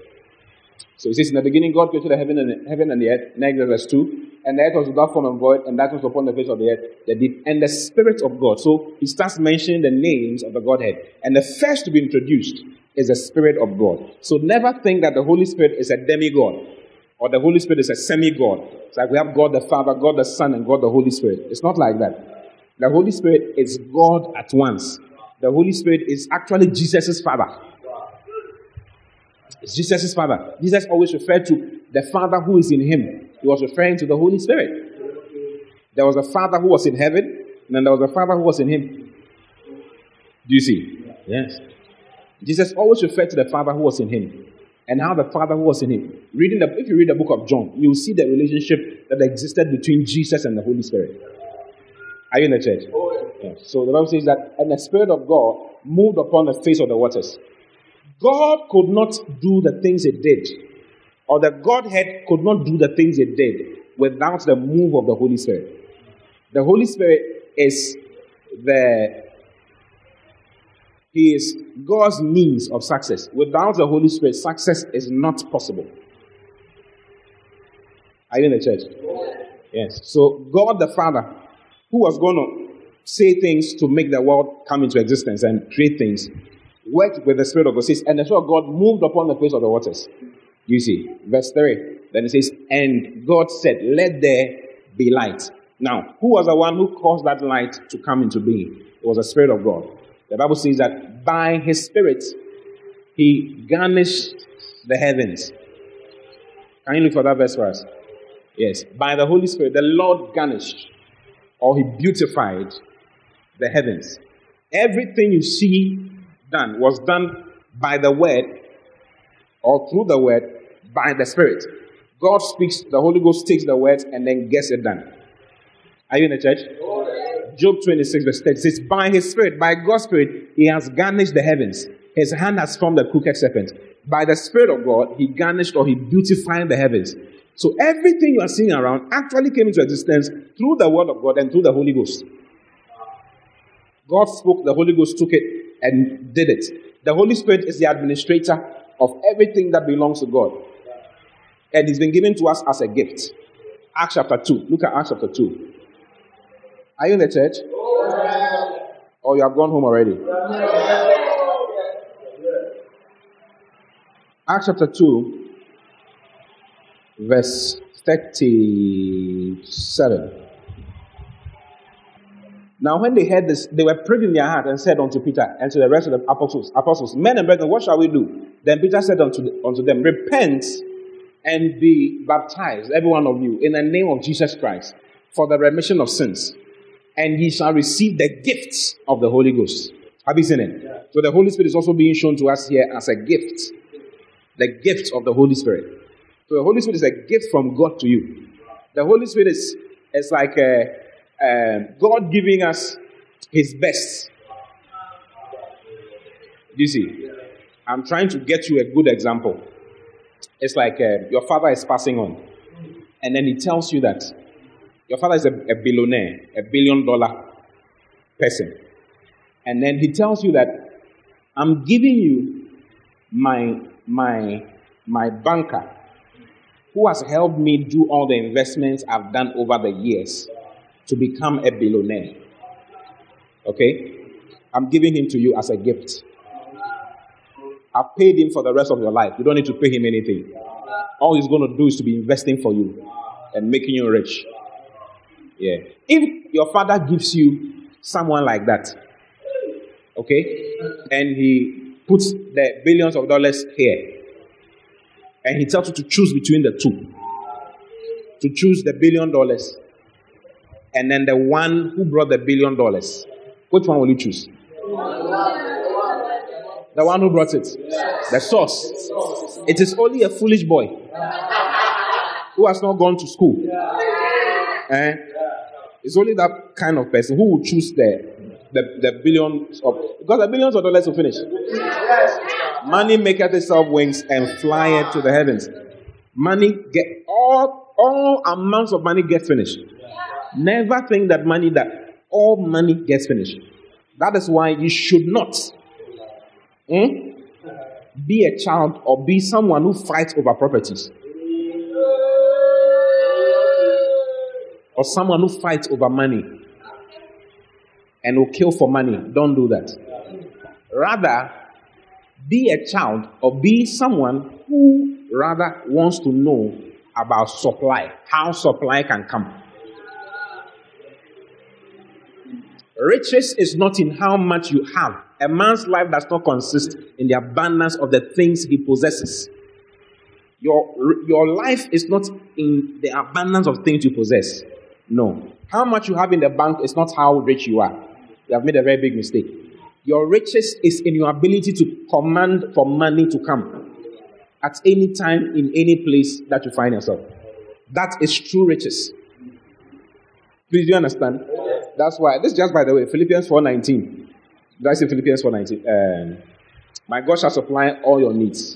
So he says, In the beginning, God created the heaven and, heaven and the earth. Next verse 2. And the earth was without form and void, and that was upon the face of the earth, the deep, and the Spirit of God. So he starts mentioning the names of the Godhead. And the first to be introduced is the Spirit of God. So never think that the Holy Spirit is a demigod or the Holy Spirit is a semi-God. It's like we have God the Father, God the Son, and God the Holy Spirit. It's not like that. The Holy Spirit is God at once the Holy Spirit is actually Jesus' father. It's Jesus' father. Jesus always referred to the Father who is in him. He was referring to the Holy Spirit. There was a Father who was in heaven, and then there was a Father who was in him. Do you see? Yes. Jesus always referred to the Father who was in him and how the Father who was in him. Reading the, if you read the book of John, you'll see the relationship that existed between Jesus and the Holy Spirit. Are you in the church? Oh, yes. So the Bible says that, and the Spirit of God moved upon the face of the waters. God could not do the things it did, or the Godhead could not do the things it did without the move of the Holy Spirit. The Holy Spirit is the He is God's means of success. Without the Holy Spirit, success is not possible. Are you in the church? Oh, yes. So God the Father, who was going to say things to make the world come into existence and create things, worked with the Spirit of God. Says, and the Spirit of God moved upon the face of the waters. You see, verse 3. Then it says, And God said, Let there be light. Now, who was the one who caused that light to come into being? It was the Spirit of God. The Bible says that by His Spirit, He garnished the heavens. Can you look for that verse for us? Yes. By the Holy Spirit, the Lord garnished or He beautified the heavens. Everything you see done was done by the Word or through the Word by the Spirit. God speaks, the Holy Ghost takes the words and then gets it done. Are you in the church? Job 26, verse 10 says, By his spirit, by God's spirit, he has garnished the heavens. His hand has formed the crooked serpent. By the spirit of God, he garnished or he beautified the heavens. So everything you are seeing around actually came into existence through the word of God and through the Holy Ghost. God spoke, the Holy Ghost took it and did it. The Holy Spirit is the administrator of everything that belongs to God. And it's been given to us as a gift. Acts chapter 2. Look at Acts chapter 2. Are you in the church? Or you have gone home already? Acts chapter 2, verse 37. Now, when they heard this, they were prayed in their heart and said unto Peter and to the rest of the apostles, apostles, men and brethren, what shall we do? Then Peter said unto, the, unto them, Repent and be baptized, every one of you, in the name of Jesus Christ, for the remission of sins, and ye shall receive the gifts of the Holy Ghost. Have you seen it? Yeah. So the Holy Spirit is also being shown to us here as a gift. The gift of the Holy Spirit. So the Holy Spirit is a gift from God to you. The Holy Spirit is, is like a, a God giving us His best. You see? I'm trying to get you a good example. It's like uh, your father is passing on, and then he tells you that your father is a, a billionaire, a billion dollar person. And then he tells you that I'm giving you my my my banker who has helped me do all the investments I've done over the years to become a billionaire. Okay? I'm giving him to you as a gift. I've paid him for the rest of your life. You don't need to pay him anything. All he's going to do is to be investing for you and making you rich. Yeah. If your father gives you someone like that, okay, and he puts the billions of dollars here, and he tells you to choose between the two, to choose the billion dollars, and then the one who brought the billion dollars, which one will you choose? The one who brought it. The source. It is only a foolish boy who has not gone to school. Eh? It's only that kind of person who will choose the, the, the billions of, because the billions of dollars will finish. Money maketh itself wings and flyeth to the heavens. Money get, all, all amounts of money get finished. Never think that money, that all money gets finished. That is why you should not Hmm? Be a child or be someone who fights over properties. Or someone who fights over money and will kill for money. Don't do that. Rather, be a child or be someone who rather wants to know about supply, how supply can come. Riches is not in how much you have, a man's life does not consist in the abundance of the things he possesses. Your, your life is not in the abundance of things you possess. No. How much you have in the bank is not how rich you are. You have made a very big mistake. Your riches is in your ability to command for money to come at any time, in any place that you find yourself. That is true riches. Please, do you understand? That's why, this just by the way, Philippians 4.19. Did I say Philippians 4.19? Um, my God shall supply all your needs.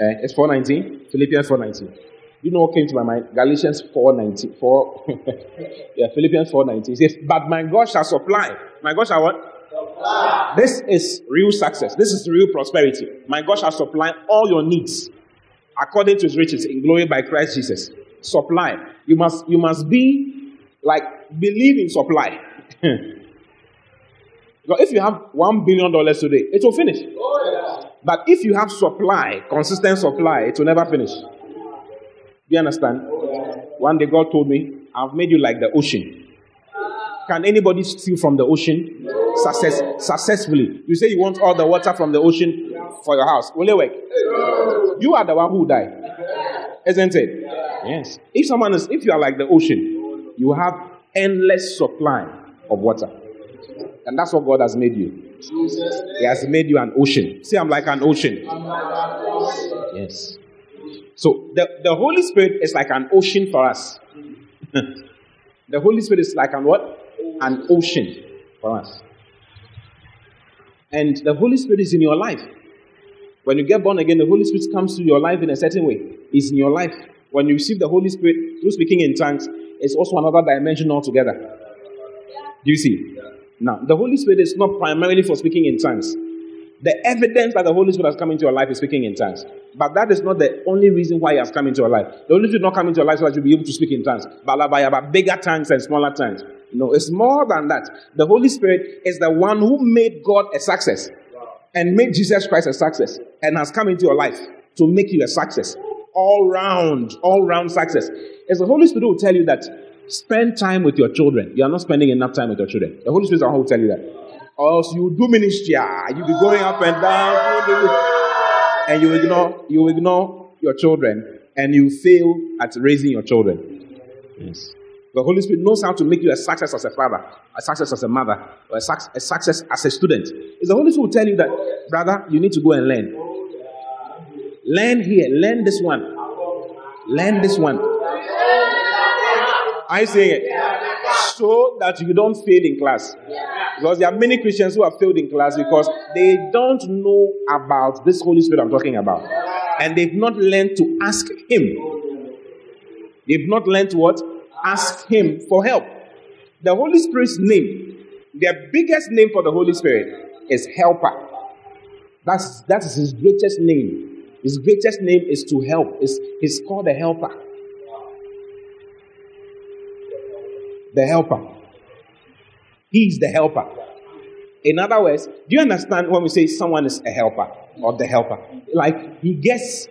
Uh, it's 4.19? Philippians 4.19. You know what came to my mind? Galatians 4.19. 4, yeah, Philippians 4.19. says, but my God shall supply. My God shall what? Supply. This is real success. This is real prosperity. My God shall supply all your needs according to his riches in glory by Christ Jesus. Supply. You must, you must be like, believe in supply. Because if you have one billion dollars today, it will finish. Oh, but if you have supply, consistent supply, it will never finish. Do you understand? One day God told me, I've made you like the ocean. Can anybody steal from the ocean? Success, successfully. You say you want all the water from the ocean for your house. Will it work? You are the one who died. Isn't it? Yes. If someone is, if you are like the ocean, you have endless supply of water. And that's what God has made you. He has made you an ocean. See, I'm like an ocean. Yes. So the, the Holy Spirit is like an ocean for us. the Holy Spirit is like an what? An ocean for us. And the Holy Spirit is in your life. When you get born again, the Holy Spirit comes to your life in a certain way. It's in your life. When you receive the Holy Spirit through speaking in tongues, it's also another dimension altogether. Do you see? Now, the Holy Spirit is not primarily for speaking in tongues. The evidence that the Holy Spirit has come into your life is speaking in tongues. But that is not the only reason why He has come into your life. The Holy Spirit not come into your life so that you'll be able to speak in tongues. But bigger tongues and smaller tongues. No, it's more than that. The Holy Spirit is the one who made God a success and made Jesus Christ a success and has come into your life to make you a success. All round, all round success. It's the Holy Spirit will tell you that spend time with your children. You are not spending enough time with your children. The Holy Spirit will tell you that. Or else you do ministry, ah, you be going up and down, and you ignore, you ignore your children, and you fail at raising your children. Yes. The Holy Spirit knows how to make you a success as a father, a success as a mother, or a, su- a success as a student. It's the Holy Spirit will tell you that, brother, you need to go and learn. Learn here, learn this one. Learn this one. I say it so that you don't fail in class. Because there are many Christians who have failed in class because they don't know about this Holy Spirit I'm talking about. And they've not learned to ask Him. They've not learned what? Ask Him for help. The Holy Spirit's name, the biggest name for the Holy Spirit is Helper. That's, that is His greatest name. His greatest name is to help. It's, he's called a helper. The helper. He's the helper. In other words, do you understand when we say someone is a helper or the helper? Like he gets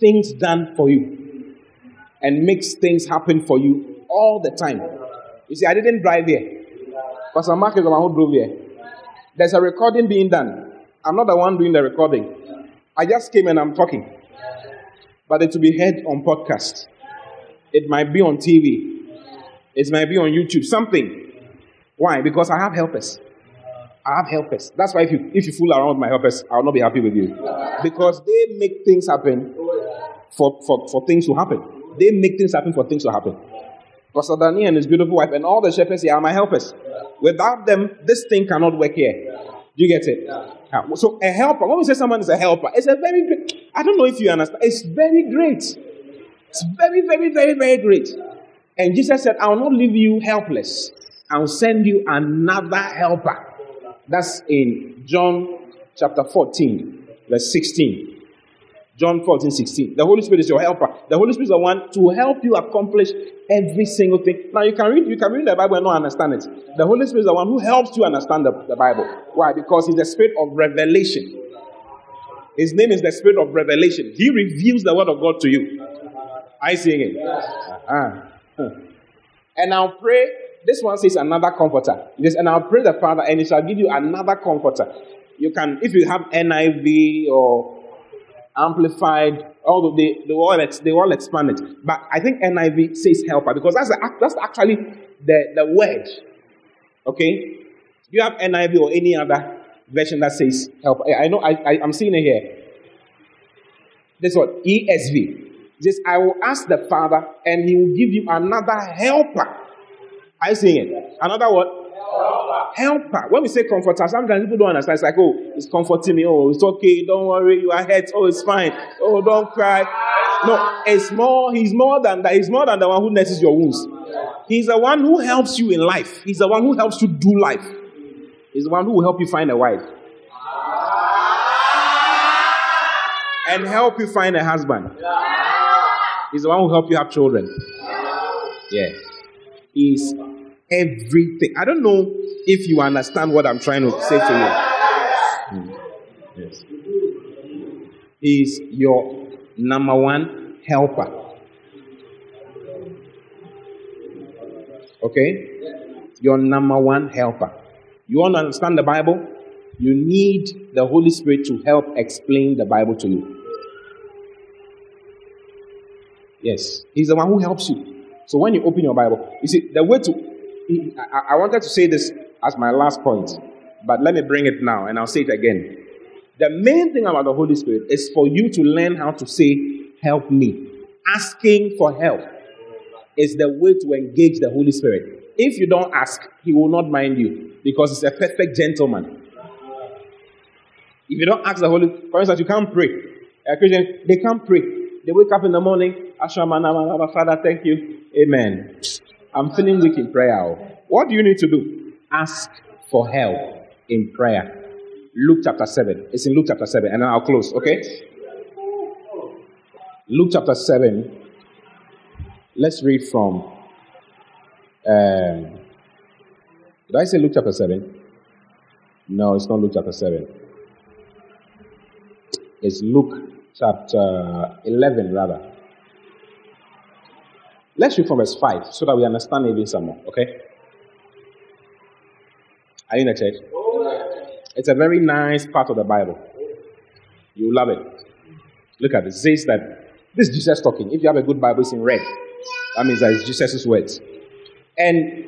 things done for you and makes things happen for you all the time. You see, I didn't drive here. Pastor Mark is the one who drove here. There's a recording being done. I'm not the one doing the recording. I just came and I'm talking. But it will be heard on podcast. It might be on TV. It might be on YouTube. Something. Why? Because I have helpers. I have helpers. That's why if you if you fool around with my helpers, I'll not be happy with you. Because they make things happen for, for, for things to happen. They make things happen for things to happen. Pastor Danny and his beautiful wife and all the shepherds here are my helpers. Without them, this thing cannot work here. Do you get it? Yeah. So a helper, when we say someone is a helper, it's a very great, I don't know if you understand, it's very great. It's very, very, very, very great. And Jesus said, I will not leave you helpless. I will send you another helper. That's in John chapter 14, verse 16. John 14, 16. The Holy Spirit is your helper. The Holy Spirit is the one to help you accomplish every single thing. Now you can read, you can read the Bible and not understand it. The Holy Spirit is the one who helps you understand the, the Bible. Why? Because he's the spirit of revelation. His name is the spirit of revelation. He reveals the word of God to you. I seeing it. Uh-huh. And I'll pray. This one says another comforter. Yes, and I'll pray the Father, and he shall give you another comforter. You can, if you have NIV or amplified, although they, they all they all expand it. But I think NIV says helper because that's the, that's actually the, the word. Okay? You have NIV or any other version that says helper? I know I, I am seeing it here. This one ESV. Says, I will ask the Father, and he will give you another helper. Are you seeing it? Another what? helper. helper. When we say comforter, sometimes people don't understand. It's like, oh, it's comforting me. Oh, it's okay. Don't worry. You are hurt. Oh, it's fine. Oh, don't cry. No, it's more. He's more than that. He's more than the one who nurses your wounds. He's the one who helps you in life. He's the one who helps you do life. He's the one who will help you find a wife. And help you find a husband. He's the one who help you have children. Yeah. He's everything. I don't know if you understand what I'm trying to say to you. Mm. Yes. He's your number one helper. Okay? Your number one helper. You want to understand the Bible? You need the Holy Spirit to help explain the Bible to you. Yes, He's the one who helps you. So when you open your Bible, you see, the way to. I, I wanted to say this as my last point, but let me bring it now and I'll say it again. The main thing about the Holy Spirit is for you to learn how to say, Help me. Asking for help is the way to engage the Holy Spirit. If you don't ask, He will not mind you because He's a perfect gentleman. If you don't ask the Holy, for instance, you can't pray. A Christian, they can't pray. They wake up in the morning, Father, thank you. Amen. I'm feeling weak in prayer. What do you need to do? Ask for help in prayer. Luke chapter 7. It's in Luke chapter 7, and I'll close, okay? Luke chapter 7. Let's read from. Um, did I say Luke chapter 7? No, it's not Luke chapter 7. It's Luke chapter 11, rather. Let's read from verse 5 so that we understand even some more, okay? Are you in the church? It's a very nice part of the Bible. You love it. Look at this. It says that this is Jesus talking. If you have a good Bible, it's in red. That means that it's Jesus' words. And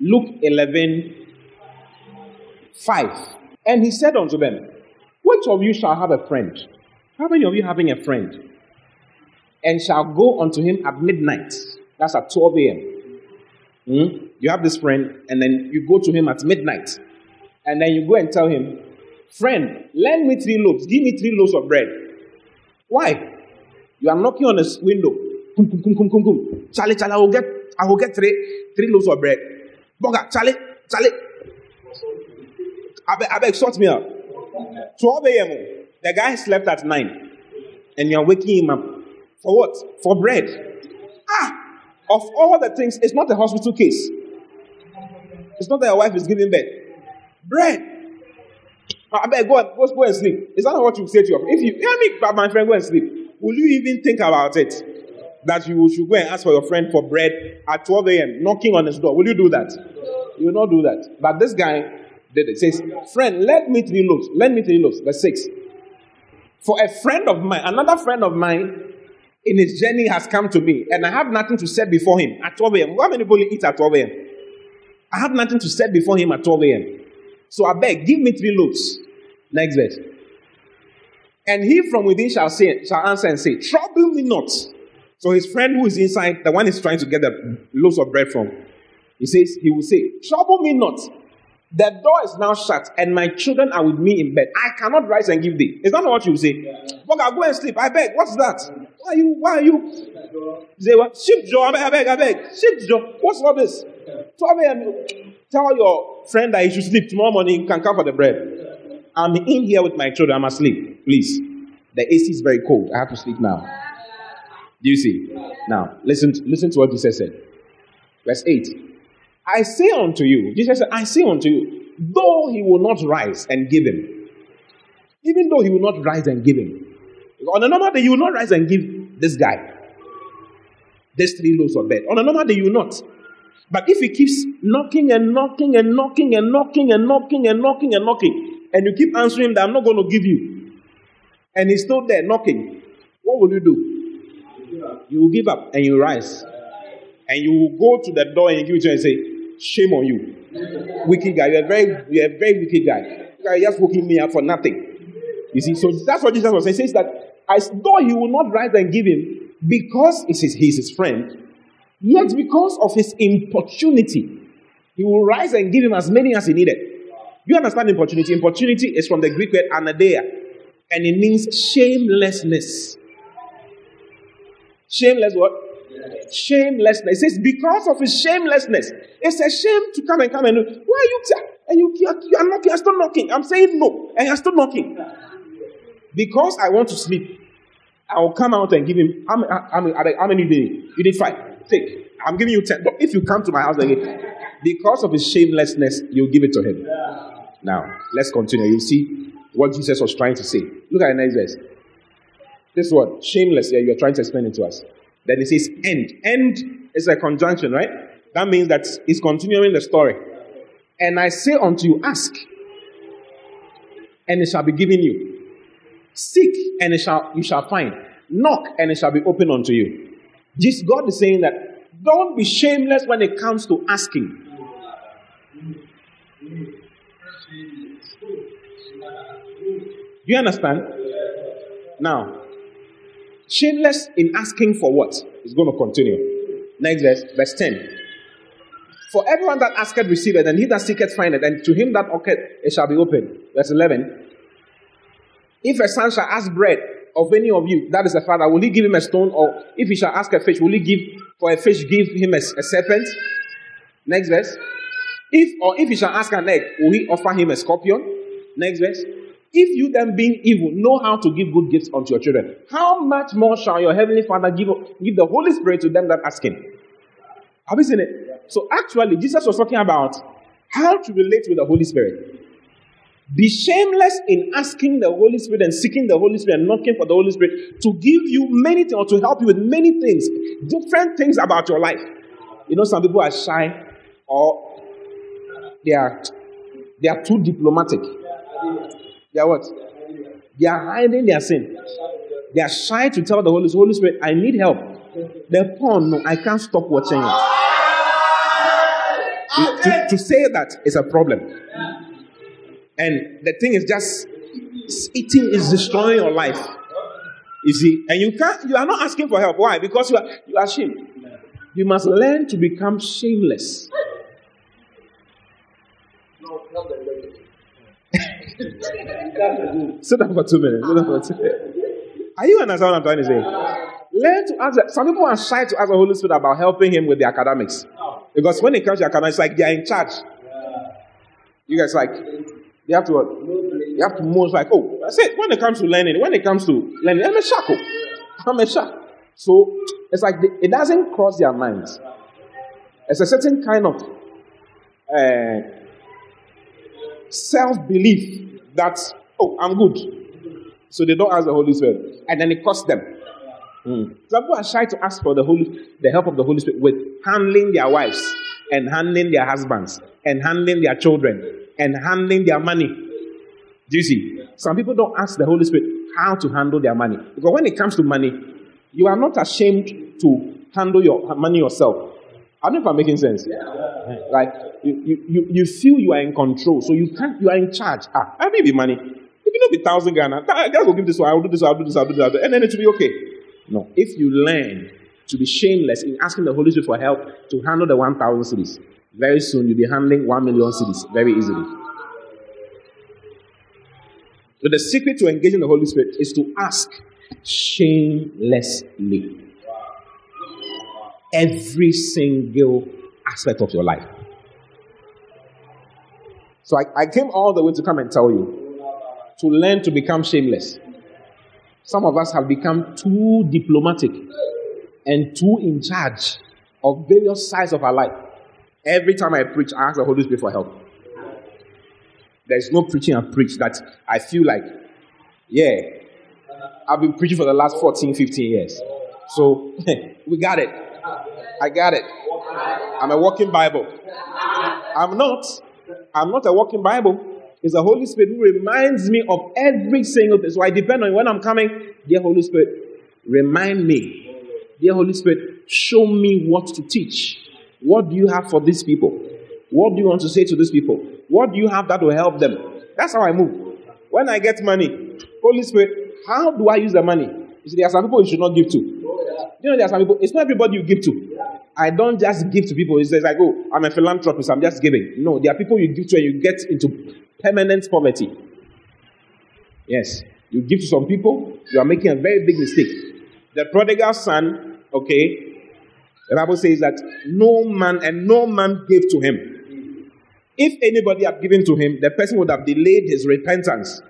Luke 11, 5. And he said unto them, Which of you shall have a friend? How many of you having a friend? And shall go unto him at midnight. That's at 12 a.m. Hmm? You have this friend, and then you go to him at midnight and then you go and tell him, Friend, lend me three loaves. Give me three loaves of bread. Why? You are knocking on his window. Kum, kum, kum, kum, kum, kum. Charlie, Charlie, I will get, I will get three, three loaves of bread. Boga, Charlie, Charlie. I beg, I beg, sort me out. 12 a.m. The guy slept at 9. And you're waking him up. For what? For bread. Ah! Of all the things, it's not a hospital case. It's not that your wife is giving birth. Bread. I beg, go, and, go, go and sleep. Is that what you say to your friend? If you hear me, my friend, go and sleep. Will you even think about it? That you should go and ask for your friend for bread at 12 a.m., knocking on his door. Will you do that? You will not do that. But this guy did it. Says, Friend, let me three loaves. Let me three loaves. Verse 6. For a friend of mine, another friend of mine in his journey has come to me, and I have nothing to set before him at 12 a.m. How many people eat at 12 a.m.? I have nothing to set before him at 12 a.m. So I beg, give me three loaves. Next verse. And he from within shall say, shall answer and say, Trouble me not. So his friend who is inside, the one is trying to get the loaves of bread from, he says, he will say, Trouble me not. The door is now shut, and my children are with me in bed. I cannot rise and give thee. Is that not what you say? But I go and sleep. I beg. What's that? Why are you? Why are you? Say what? Sheep Joe. I beg. I beg. I beg. Sheep jaw. What's all this? 12 a.m. Tell your friend that he should sleep. Tomorrow morning, you can come for the bread. I'm in here with my children. I'm asleep. Please. The AC is very cold. I have to sleep now. Do you see? Now, listen, listen to what Jesus said. Verse 8. I say unto you, Jesus said, I say unto you, though he will not rise and give him, even though he will not rise and give him, on a normal day, you will not rise and give this guy this three loaves of bread. On a normal day, you will not. But if he keeps knocking and knocking and knocking and knocking and knocking and knocking and knocking, and you keep answering that I'm not going to give you, and he's still there knocking, what will you do? You will give up and you rise. And you will go to the door and you give it to him and say, Shame on you. Wicked guy. You're a very, you're a very wicked guy. You are just woken me up for nothing. You see, so that's what Jesus was saying. He says that as though he will not rise and give him because he's his, he's his friend, Yet, because of his importunity, he will rise and give him as many as he needed. You understand importunity? Importunity is from the Greek word anaideia, and it means shamelessness. Shameless what? Shamelessness. It says because of his shamelessness, it's a shame to come and come and why are you t- and you, you, are, you are knocking, you're still knocking. I'm saying no, and you're still knocking. Because I want to sleep, I will come out and give him how many, how how many you need? You need five. Take. I'm giving you 10. But if you come to my house again, because of his shamelessness, you give it to him. Now, let's continue. You see what Jesus was trying to say. Look at the next verse. This word, shameless, yeah, you're trying to explain it to us. Then it says end. End is a conjunction, right? That means that it's continuing the story. And I say unto you, ask, and it shall be given you. Seek, and it shall you shall find. Knock, and it shall be opened unto you. This God is saying that don't be shameless when it comes to asking. Do you understand? Now, shameless in asking for what is going to continue. Next verse, verse 10. For everyone that asketh receiveth, and he that seeketh findeth, and to him that knocketh it shall be opened. Verse 11. If a son shall ask bread of any of you, that is a father, will he give him a stone? Or if he shall ask a fish, will he give for a fish give him a, a serpent? Next verse. If or if he shall ask an egg, will he offer him a scorpion? Next verse. If you then being evil know how to give good gifts unto your children, how much more shall your heavenly Father give, give the Holy Spirit to them that ask him? Have you seen it? So actually, Jesus was talking about how to relate with the Holy Spirit. Be shameless in asking the Holy Spirit and seeking the Holy Spirit and knocking for the Holy Spirit to give you many things or to help you with many things, different things about your life. You know, some people are shy or they are they are too diplomatic. They are what? They are hiding their sin. They are shy to tell the Holy, Holy Spirit, I need help. The porn, no, I can't stop watching it. To, to say that is a problem. And the thing is just eating is destroying your life. You see, and you can't you are not asking for help. Why? Because you are you are ashamed. You must learn to become shameless. Sit down for two minutes. Sit down for two minutes. Are you understand what I'm trying to say? Learn to ask. Some people are shy to ask the Holy Spirit about helping him with the academics. Because when it comes to academics, like they are in charge. You guys like they have to you have to move like, oh, I said when it comes to learning, when it comes to learning, I'm a shackle. I'm a shackle. So it's like it doesn't cross their minds. It's a certain kind of uh, self belief that, oh, I'm good. So they don't ask the Holy Spirit. And then it costs them. Mm. Some people are shy to ask for the Holy, the help of the Holy Spirit with handling their wives and handling their husbands and handling their children and handling their money. Do you see? Some people don't ask the Holy Spirit how to handle their money. Because when it comes to money, you are not ashamed to handle your money yourself. I don't know if I'm making sense. Yeah. Like you, you, you feel you are in control, so you can't you are in charge. Ah, I may be money. If you know be thousand Ghana, I gotta give this one, I'll do this, I'll do this, I'll do that, and then it will be okay. No. If you learn to be shameless in asking the Holy Spirit for help to handle the one thousand cedis, very soon you'll be handling one million cedis very easily. So the secret to engaging the Holy Spirit is to ask shamelessly. Every single aspect of your life. So I, I came all the way to come and tell you to learn to become shameless. Some of us have become too diplomatic and too in charge of various sides of our life. Every time I preach, I ask the Holy Spirit for help. There's no preaching I preach that I feel like, yeah, I've been preaching for the last 14, 15 years. So we got it. I got it. I'm a walking Bible. I'm not. I'm not a walking Bible. It's the Holy Spirit who reminds me of every single thing. So I depend on when I'm coming. Dear Holy Spirit, remind me. Dear Holy Spirit, show me what to teach. What do you have for these people? What do you want to say to these people? What do you have that will help them? That's how I move. When I get money, Holy Spirit, how do I use the money? You see, there are some people you should not give to. You know, there are some people, it's not everybody you give to. I don't just give to people. It's like, oh, I'm a philanthropist, I'm just giving. No, there are people you give to and you get into permanent poverty. Yes. You give to some people, you are making a very big mistake. The prodigal son, okay, the Bible says that no man and no man gave to him. If anybody had given to him, the person would have delayed his repentance.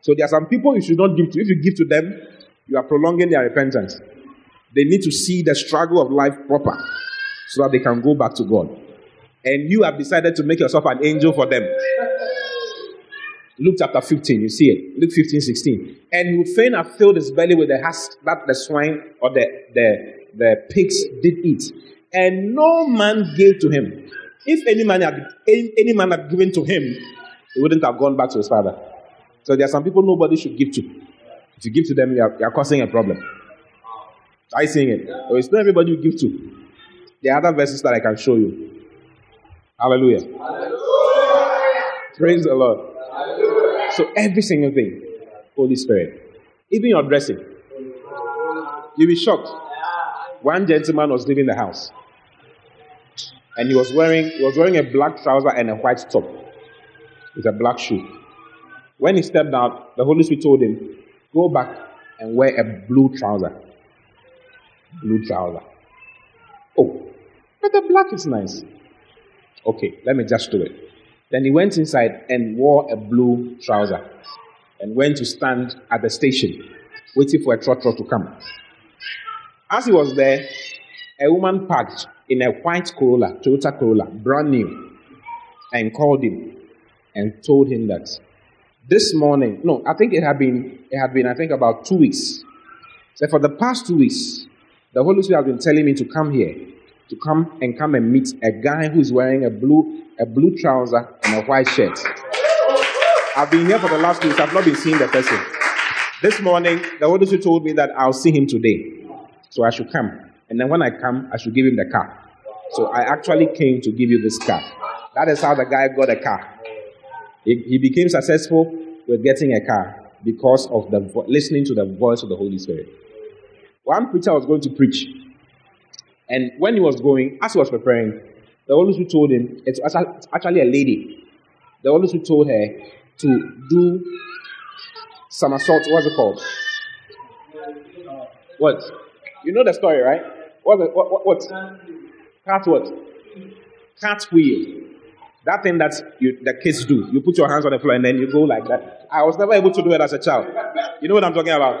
So there are some people you should not give to. If you give to them, you are prolonging their repentance. They need to see the struggle of life proper so that they can go back to God. And you have decided to make yourself an angel for them. Luke chapter 15, you see it. Luke 15, 16. And he would fain have filled his belly with the husk that the swine or the, the, the pigs did eat. And no man gave to him. If any man had any, any man had given to him, he wouldn't have gone back to his father. So there are some people nobody should give to. If you give to them, you are, you are causing a problem. You seeing it? So it's not everybody you give to. There are other verses that I can show you. Hallelujah. Hallelujah. Praise the Lord. So every single thing, Holy Spirit, even your dressing, you'll be shocked. One gentleman was leaving the house, and he was wearing he was wearing a black trouser and a white top with a black shoe. When he stepped out, the Holy Spirit told him, "Go back and wear a blue trouser." Blue trouser. Oh, but the black is nice. Okay, let me just do it. Then he went inside and wore a blue trouser and went to stand at the station waiting for a trotro to come. As he was there, a woman parked in a white Corolla, Toyota Corolla, brand new, and called him and told him that this morning, no, I think it had been, it had been, I think about two weeks. So for the past two weeks, the Holy Spirit has been telling me to come here, to come and come and meet a guy who is wearing a blue a blue trouser, and a white shirt. I've been here for the last two weeks. I've not been seeing the person. This morning, the Holy Spirit told me that I'll see him today. So I should come. And then when I come, I should give him the car. So I actually came to give you this car. That is how the guy got a car. He, he became successful with getting a car because of the listening to the voice of the Holy Spirit. One preacher was going to preach. And when he was going, as he was preparing, the Holy Spirit told him, it's actually a lady. The Holy Spirit told her to do somersault. What's it called? What? You know the story, right? What? What? What? what? Cat what? Cat wheel. That thing that you, the kids do. You put your hands on the floor and then you go like that. I was never able to do it as a child. You know what I'm talking about?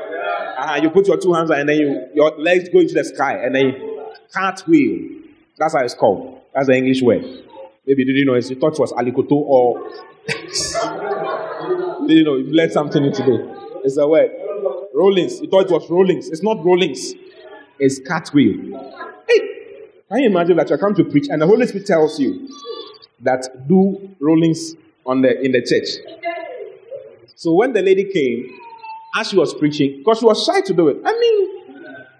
Uh-huh. You put your two hands and then you, your legs go into the sky and then you, cat wheel. That's how it's called. That's the English word. Maybe you didn't know. You thought it was alikoto or. you didn't know. You learned something new today. It's a word. Rollings. You thought it was rollings. It's not rollings. It's cartwheel. Hey, can you imagine that you come to preach and the Holy Spirit tells you that do rollings on the in the church? So when the lady came, as she was preaching, because she was shy to do it. I mean,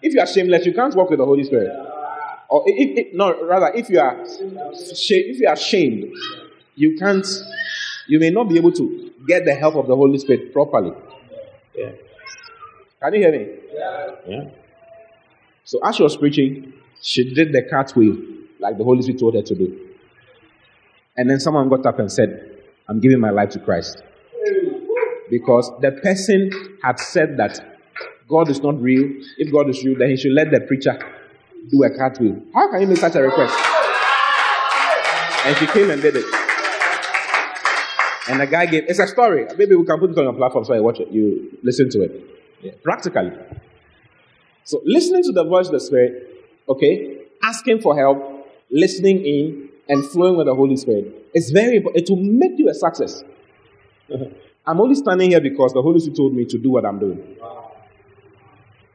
if you are shameless, you can't walk with the Holy Spirit. Or if, if, no, rather, if you are if you are ashamed, you can't. You may not be able to get the help of the Holy Spirit properly. Yeah. Can you hear me? Yeah. So as she was preaching, she did the cartwheel like the Holy Spirit told her to do. And then someone got up and said, I'm giving my life to Christ. Because the person had said that God is not real. If God is real, then he should let the preacher do a cartwheel. How can you make such a request? And she came and did it. And the guy gave, it's a story. Maybe we can put it on your platform so you watch it, you listen to it. Yeah. Practically. So listening to the voice of the Spirit, okay, asking for help, listening in, and flowing with the Holy Spirit. It's very important. It will make you a success. I'm only standing here because the Holy Spirit told me to do what I'm doing.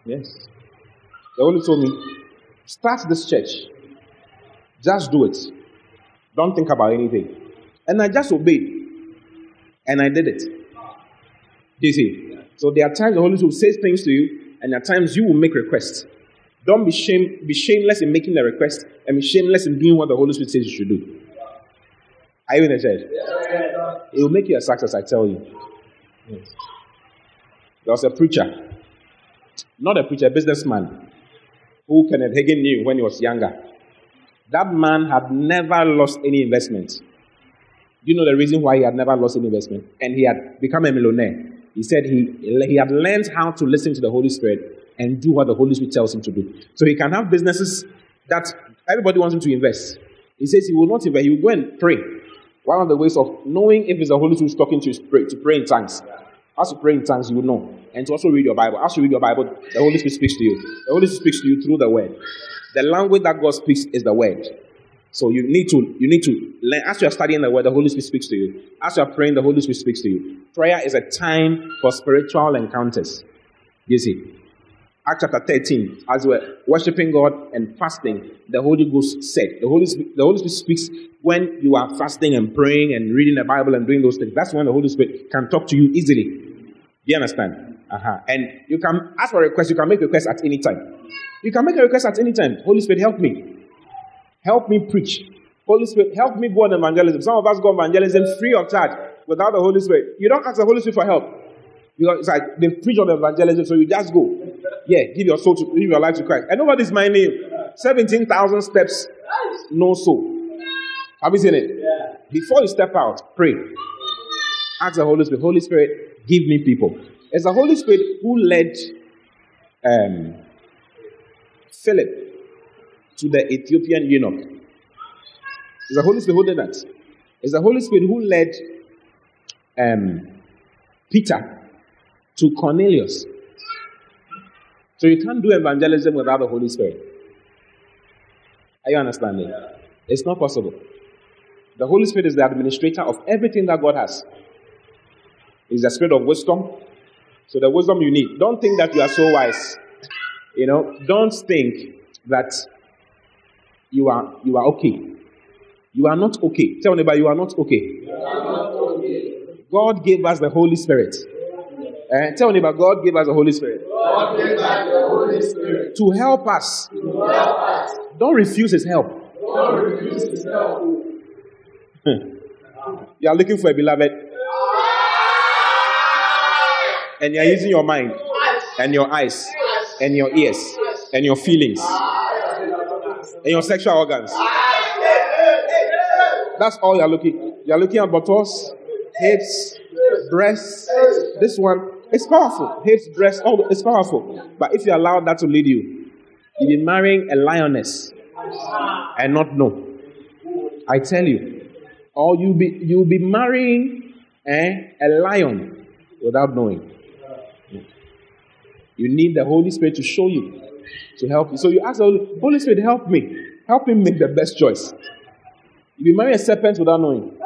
Yes. The Holy Spirit told me, Start this church. Just do it. Don't think about anything. And I just obeyed. And I did it. Do you see? So there are times the Holy Spirit says things to you, and are times you will make requests. Don't be shame, be shameless in making the request, and be shameless in doing what the Holy Spirit says you should do. Are you in the church? It will make you a success, I tell you. There was a preacher, not a preacher, a businessman who Kenneth Hagin knew when he was younger. That man had never lost any investment. Do you know the reason why he had never lost any investment? And he had become a millionaire. He said he, he had learned how to listen to the Holy Spirit and do what the Holy Spirit tells him to do. So he can have businesses that everybody wants him to invest. He says he will not invest, he will go and pray. One of the ways of knowing if it's the Holy Spirit talking to you is pray, to pray in tongues. As you pray in tongues, you will know. And to also read your Bible. As you read your Bible, the Holy Spirit speaks to you. The Holy Spirit speaks to you through the word. The language that God speaks is the word. So you need to you need to learn as you are studying the word, the Holy Spirit speaks to you. As you are praying, the Holy Spirit speaks to you. Prayer is a time for spiritual encounters. You see. Acts chapter 13, as we're worshiping God and fasting, the Holy Ghost said, the Holy, Spirit, the Holy Spirit speaks when you are fasting and praying and reading the Bible and doing those things. That's when the Holy Spirit can talk to you easily. Do you understand? Uh-huh. And you can ask for a request, you can make a request at any time. You can make a request at any time. Holy Spirit, help me. Help me preach. Holy Spirit, help me go on evangelism. Some of us go on evangelism free of charge without the Holy Spirit. You don't ask the Holy Spirit for help. Because it's like they preach on evangelism, so you just go. Yeah, give your soul to give your life to Christ. And nobody's my name. 17,000 steps, no soul. Have you seen it? Before you step out, pray. Ask the Holy Spirit, Holy Spirit, give me people. It's the Holy Spirit who led um, Philip to the Ethiopian eunuch. It's the Holy Spirit who did that. It's the Holy Spirit who led um, Peter to Cornelius. So you can't do evangelism without the Holy Spirit. Are you understanding? It's not possible. The Holy Spirit is the administrator of everything that God has. He's the spirit of wisdom. So the wisdom you need. Don't think that you are so wise. You know, don't think that you are you are okay. You are not okay. Tell anybody you are not okay. God gave us the Holy Spirit. Uh, tell anybody God gave us the Holy Spirit. God gave us the Holy Spirit to help us. to help us. Don't refuse His help. Don't refuse His help. You are looking for a beloved, and you are using your mind, and your eyes, and your ears, and your feelings, and your sexual organs. That's all you are looking. You are looking at buttocks, hips, breasts. This one, it's powerful. Hips, breasts, all it's powerful. But if you allow that to lead you, you'll be marrying a lioness and not know. I tell you, or you'll be you'll be marrying eh, a lion without knowing. You need the Holy Spirit to show you, to help you. So you ask the Holy, Holy Spirit, help me. Help me make the best choice. You be marrying a serpent without knowing.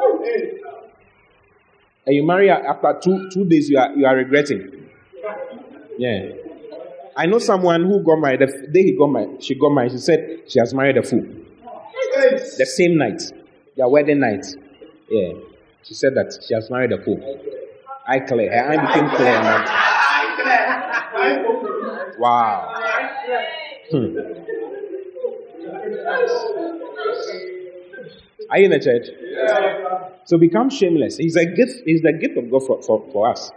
And you marry after two two days, you are you are regretting. Yeah. I know someone who got married. The day he got married, she got married. She said she has married a fool. The same night, their wedding night. Yeah. She said that she has married a fool. I clear. Her eye became clear. Wow. Hmm. Are you in the church? So become shameless. He's a gift. He's the gift of God for, for, for us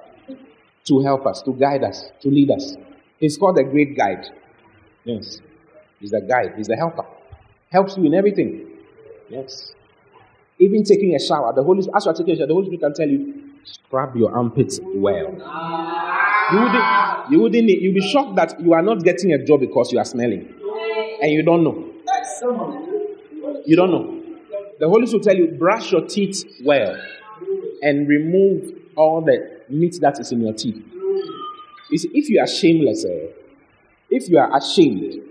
to help us, to guide us, to lead us. He's called the great guide. Yes. He's the guide. He's the helper. Helps you in everything. Yes. Even taking a shower, the Holy as you are taking a shower, the Holy Spirit can tell you, scrub your armpits well. You wouldn't, you wouldn't, you'll be shocked that you are not getting a job because you are smelling, and you don't know. You don't know. The Holy Spirit will tell you, brush your teeth well, and remove all the meat that is in your teeth. You see, if you are shameless, eh, if you are ashamed,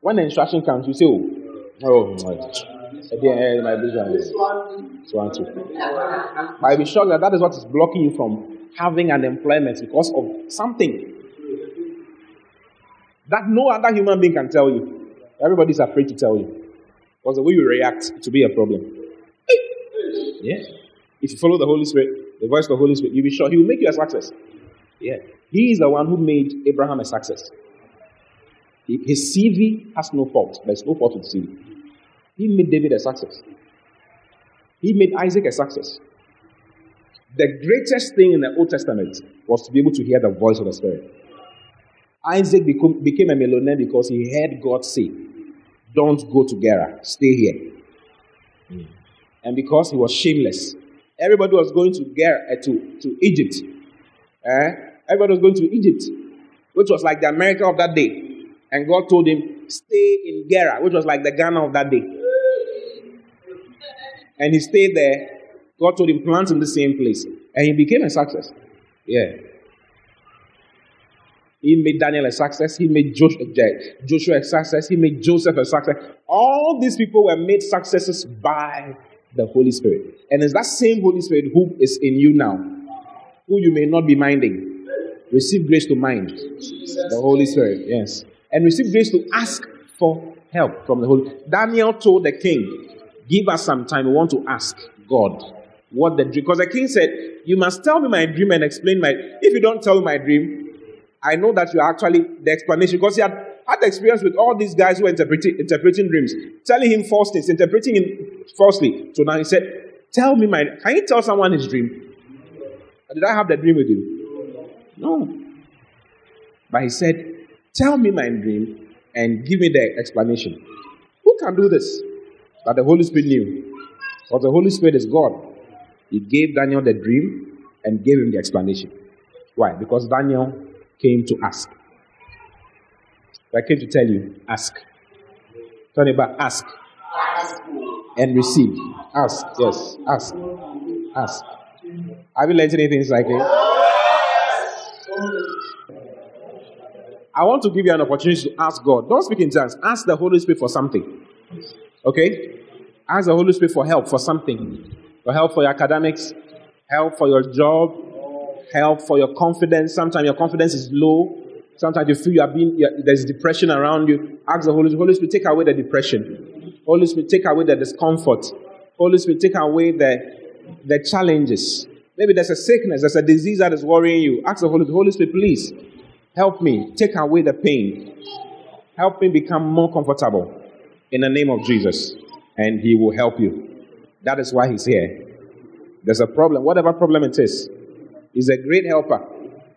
when the instruction comes, you say, "Oh, oh, my, eh, dear, eh, my vision is one, eh, two." But I'll be shocked that that is what is blocking you from having an employment because of something that no other human being can tell you. Everybody's afraid to tell you because the way you react to be a problem. Yeah. If you follow the Holy Spirit, the voice of the Holy Spirit, you'll be sure He will make you a success. Yeah. He is the one who made Abraham a success. His CV has no fault. There's no fault with CV. He made David a success. He made Isaac a success. The greatest thing in the Old Testament was to be able to hear the voice of the Spirit. Isaac became a millionaire because he heard God say, Don't go to Gerar, stay here. Mm. And because he was shameless, everybody was going to Gerar, uh, to, to Egypt. Eh? Everybody was going to Egypt, which was like the America of that day. And God told him, Stay in Gerar, which was like the Ghana of that day. And he stayed there. God told him, Plant in the same place. And he became a success. Yeah. He made Daniel a success. He made Joshua, a success. He made Joseph a success. All these people were made successes by the Holy Spirit. And it's that same Holy Spirit who is in you now, who you may not be minding. Receive grace to mind. The Holy Spirit, yes. And receive grace to ask for help from the Holy Daniel told the king, Give us some time. We want to ask God what the dream. Because the king said, You must tell me my dream and explain my. If you don't tell me my dream, I know that you are actually the explanation. Because he had had experience with all these guys who were interpreting, interpreting dreams, telling him false things, interpreting him falsely. So now he said, Tell me my. Can you tell someone his dream? Did I have the dream with you? No. But he said, Tell me my dream and give me the explanation. Who can do this? But the Holy Spirit knew. Because the Holy Spirit is God. He gave Daniel the dream and gave him the explanation. Why? Because Daniel came to ask. I came to tell you, ask. Turn it back, ask. And receive. Ask, yes, ask. Ask. Have you learned anything like it? I want to give you an opportunity to ask God. Don't speak in tongues. Ask the Holy Spirit for something. Okay? Ask the Holy Spirit for help for something. For help for your academics, help for your job, help for your confidence. Sometimes your confidence is low. Sometimes you feel you are being, there's depression around you. Ask the Holy Spirit, Holy Spirit, take away the depression. Holy Spirit, take away the discomfort. Holy Spirit, take away the, the challenges. Maybe there's a sickness, there's a disease that is worrying you. Ask the Holy Spirit, Holy Spirit, please help me. Take away the pain. Help me become more comfortable in the name of Jesus. And He will help you. That is why He's here. There's a problem, whatever problem it is, He's a great helper.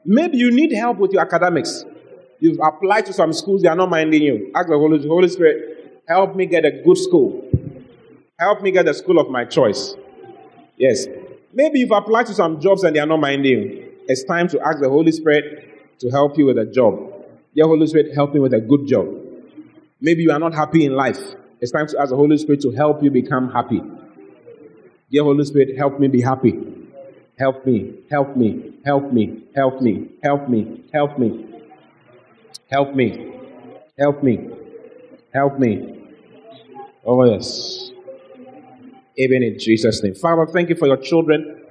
Maybe you need help with your academics. You've applied to some schools, they are not minding you. Ask the Holy, Holy Spirit, help me get a good school. Help me get the school of my choice. Yes. Maybe you've applied to some jobs and they are not minding you. It's time to ask the Holy Spirit to help you with a job. Dear Holy Spirit, help me with a good job. Maybe you are not happy in life. It's time to ask the Holy Spirit to help you become happy. Dear Holy Spirit, help me be happy. Help me, help me, help me, help me, help me, help me, help me, help me, help me. Oh, yes. Even in Jesus' name. Father, thank you for your children.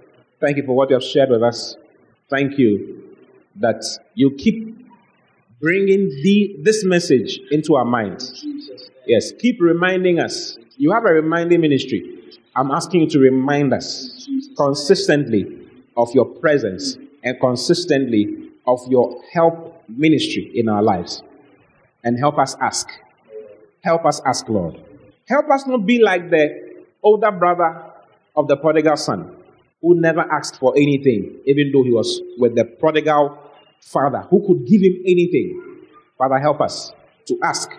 Thank you for what you have shared with us. Thank you that you keep bringing the, this message into our minds. Yes, keep reminding us. You have a reminding ministry. I'm asking you to remind us consistently of your presence and consistently of your help ministry in our lives. And help us ask. Help us ask, Lord. Help us not be like the older brother of the prodigal son who never asked for anything, even though he was with the prodigal father who could give him anything. Father, help us to ask.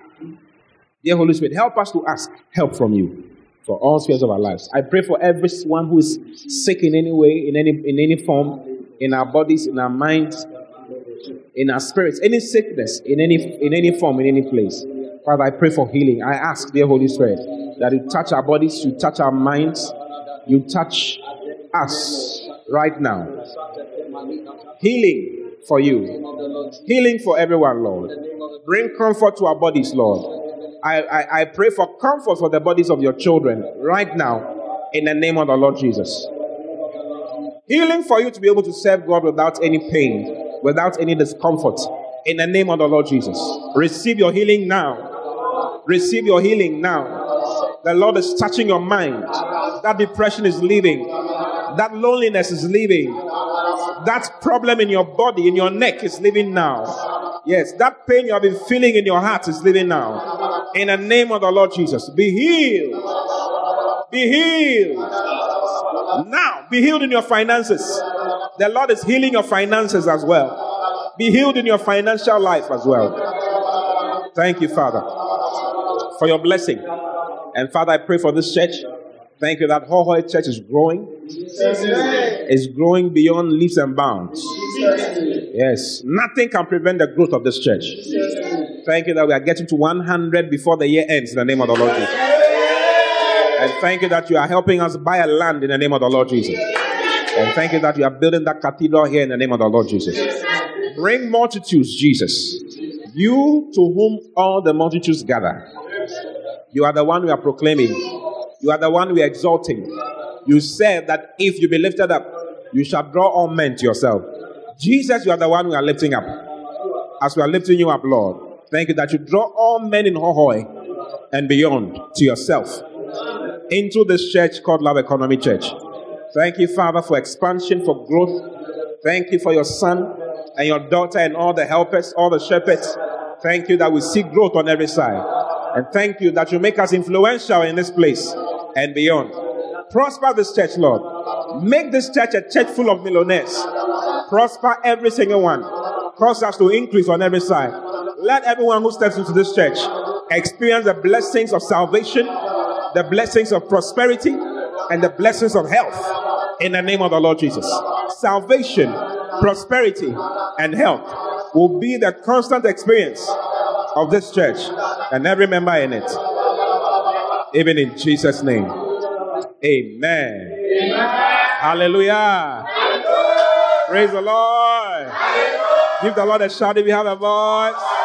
Dear Holy Spirit, help us to ask help from you for all spheres of our lives. I pray for everyone who is sick in any way, in any in any form, in our bodies, in our minds, in our spirits, any sickness, in any in any form, in any place. Father, I pray for healing. I ask, dear Holy Spirit, that you touch our bodies, you touch our minds, you touch us right now. Healing for you. Healing for everyone, Lord. Bring comfort to our bodies, Lord. I, I, I pray for comfort for the bodies of your children right now in the name of the Lord Jesus. Healing for you to be able to serve God without any pain, without any discomfort. In the name of the Lord Jesus. Receive your healing now. Receive your healing now. The Lord is touching your mind. That depression is leaving. That loneliness is leaving. That problem in your body, in your neck, is leaving now. Yes, that pain you have been feeling in your heart is leaving now. In the name of the Lord Jesus, be healed. Be healed. Now, be healed in your finances. The Lord is healing your finances as well. Be healed in your financial life as well. Thank you, Father, for your blessing. And Father, I pray for this church. Thank you that Hohoe Church is growing. It's growing beyond leaps and bounds. Yes, nothing can prevent the growth of this church. Thank you that we are getting to 100 before the year ends in the name of the Lord Jesus. And thank you that you are helping us buy a land in the name of the Lord Jesus. And thank you that you are building that cathedral here in the name of the Lord Jesus. Bring multitudes, Jesus. You to whom all the multitudes gather. You are the one we are proclaiming. You are the one we are exalting. You said that if you be lifted up, you shall draw all men to yourself. Jesus, you are the one we are lifting up. As we are lifting you up, Lord, thank you that you draw all men in Hohoe and beyond to yourself into this church called Love Economy Church. Thank you, Father, for expansion, for growth. Thank you for your son and your daughter and all the helpers, all the shepherds. Thank you that we see growth on every side. And thank you that you make us influential in this place and beyond. Prosper this church, Lord. Make this church a church full of millionaires. Prosper every single one. Cause us to increase on every side. Let everyone who steps into this church experience the blessings of salvation, the blessings of prosperity, and the blessings of health in the name of the Lord Jesus. Salvation, prosperity, and health will be the constant experience of this church and every member in it. Even in Jesus' name. Amen. Hallelujah. Praise the Lord. Give the Lord a shout if you have a voice.